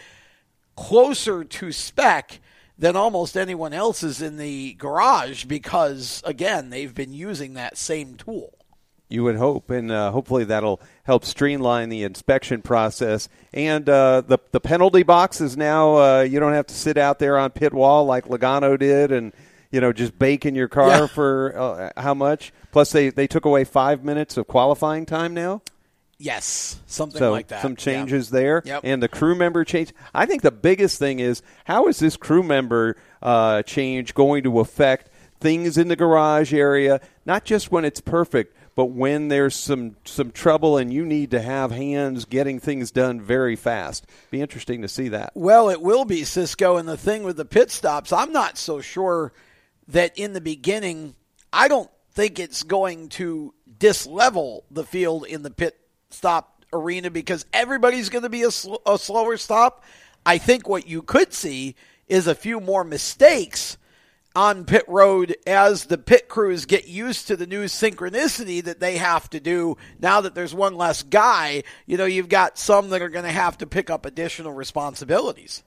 closer to spec than almost anyone else's in the garage because, again, they've been using that same tool. You would hope, and uh, hopefully that'll help streamline the inspection process. And uh, the the penalty box is now uh, you don't have to sit out there on pit wall like Logano did, and you know just bake in your car Yeah. for uh, how much? Plus, they they took away five minutes of qualifying time now. Yes, something so like that. some Yeah. changes there, Yep. and the crew member change. I think the biggest thing is how is this crew member uh, change going to affect things in the garage area? Not just when it's perfect, but when there's some some trouble and you need to have hands getting things done very fast. Be interesting to see that. Well, it will be Cisco, and the thing with the pit stops, I'm not so sure that in the beginning, I don't think it's going to dislevel the field in the pit stop arena because everybody's going to be a, sl- a slower stop. I think what you could see is a few more mistakes on pit road as the pit crews get used to the new synchronicity that they have to do now that there's one less guy you know you've got some that are going to have to pick up additional responsibilities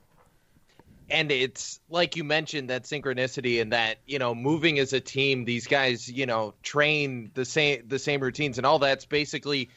and it's like you mentioned that synchronicity and that you know moving as a team these guys you know train the same the same routines and all that's basically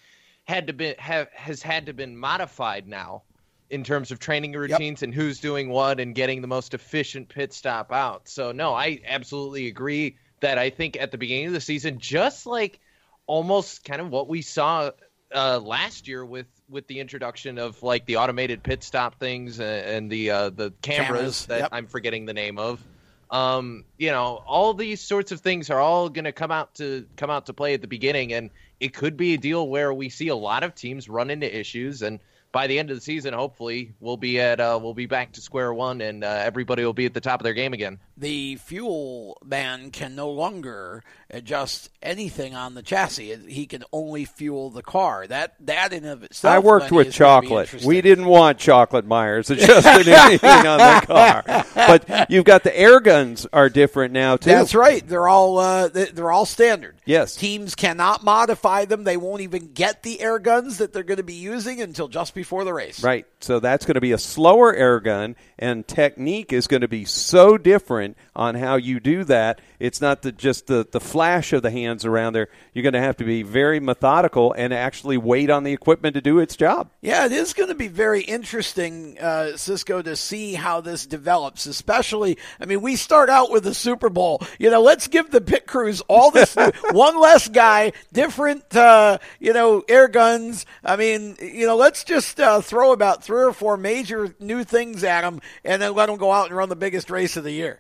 had to be have has had to been modified now in terms of training routines and who's doing what and getting the most efficient pit stop out. So no i absolutely agree that i think at the beginning of the season just like almost kind of what we saw uh, last year with with the introduction of like the automated pit stop things and, and the uh, the cameras, Cameras, that yep. I'm forgetting the name of. Um, you know, all these sorts of things are all going to come out to come out to play at the beginning, and it could be a deal where we see a lot of teams run into issues, and by the end of the season, hopefully, we'll be at uh, we'll be back to square one, and uh, everybody will be at the top of their game again. The fuel man can no longer adjust anything on the chassis he can only fuel the car that that in of itself I worked with chocolate. We didn't want chocolate Myers adjusting anything on the car, but you've got the air guns are different now too. That's right. They're all uh, they're all standard. Yes. Teams cannot modify them. They won't even get the air guns that they're going to be using until just before the race. Right. So that's going to be a slower air gun, and technique is going to be so different on how you do that. It's not the, just the, the flash of the hands around there. You're going to have to be very methodical and actually wait on the equipment to do its job. Yeah, it is going to be very interesting, uh, Cisco, to see how this develops. Especially, I mean, we start out with the Super Bowl. You know, let's give the pit crews all this one less guy, different, uh, you know, air guns. I mean, you know, let's just uh, throw about three or four major new things at them, and then let them go out and run the biggest race of the year.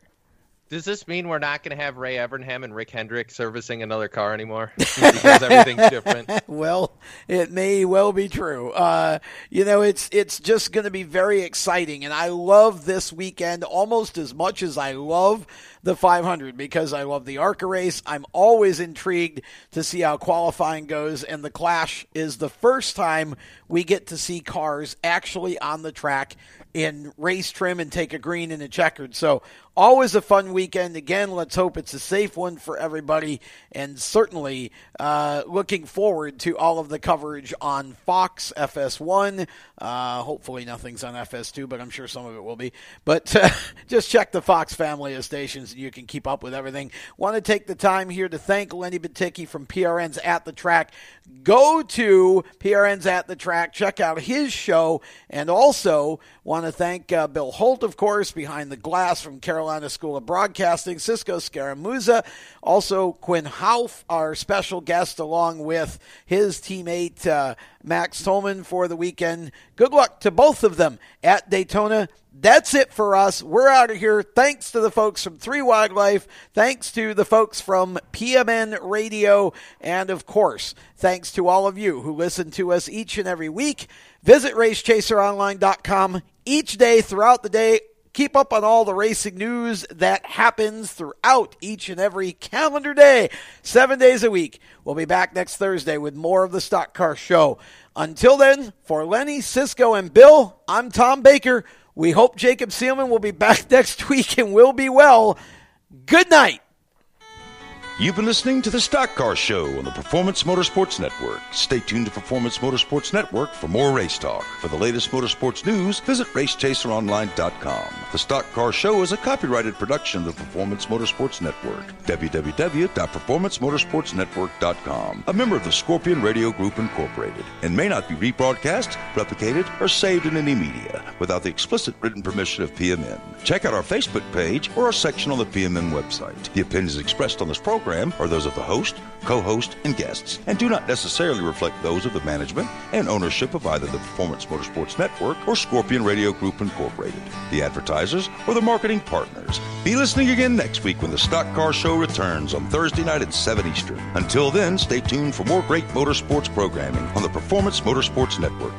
Does this mean we're not going to have Ray Evernham and Rick Hendrick servicing another car anymore because everything's different? well, it may well be true. Uh, you know, it's it's just going to be very exciting, and I love this weekend almost as much as I love the 500 because I love the ARCA race. I'm always intrigued to see how qualifying goes, and the Clash is the first time we get to see cars actually on the track in race trim and take a green and a checkered. So always a fun weekend. Again, let's hope it's a safe one for everybody, and certainly uh, looking forward to all of the coverage on Fox FS1. Uh, hopefully nothing's on FS2, but I'm sure some of it will be. But uh, just check the Fox family of stations, and you can keep up with everything. Want to take the time here to thank Lenny Batycki from PRN's At the Track. Go to PRN's At the Track, check out his show, and also want to thank uh, Bill Holt, of course, behind the glass from Carolina School of Broadcasting, Cisco Scaramuza, also Quinn Houff, our special guest, along with his teammate uh, Max Tullman for the weekend. Good luck to both of them at Daytona. That's it for us. We're out of here. Thanks to the folks from Three Wildlife. Thanks to the folks from PMN Radio. And of course, thanks to all of you who listen to us each and every week. Visit racechaseronline.com each day throughout the day keep up on all the racing news that happens throughout each and every calendar day, seven days a week. We'll be back next Thursday with more of the Stock Car Show. Until then, for Lenny, Cisco, and Bill, I'm Tom Baker. We hope Jacob Seelman will be back next week and will be well. Good night. You've been listening to the Stock Car Show on the Performance Motorsports Network. Stay tuned to Performance Motorsports Network for more race talk. For the latest motorsports news, visit racechaseronline.com. The Stock Car Show is a copyrighted production of the Performance Motorsports Network. www.performancemotorsportsnetwork.com. A member of the Scorpion Radio Group Incorporated and may not be rebroadcast, replicated, or saved in any media without the explicit written permission of PMN. Check out our Facebook page or our section on the PMN website. The opinions expressed on this program are those of the host, co host, and guests, and do not necessarily reflect those of the management and ownership of either the Performance Motorsports Network or Scorpion Radio Group Incorporated, the advertisers, or the marketing partners. Be listening again next week when the Stock Car Show returns on Thursday night at 7 Eastern. Until then, stay tuned for more great motorsports programming on the Performance Motorsports Network.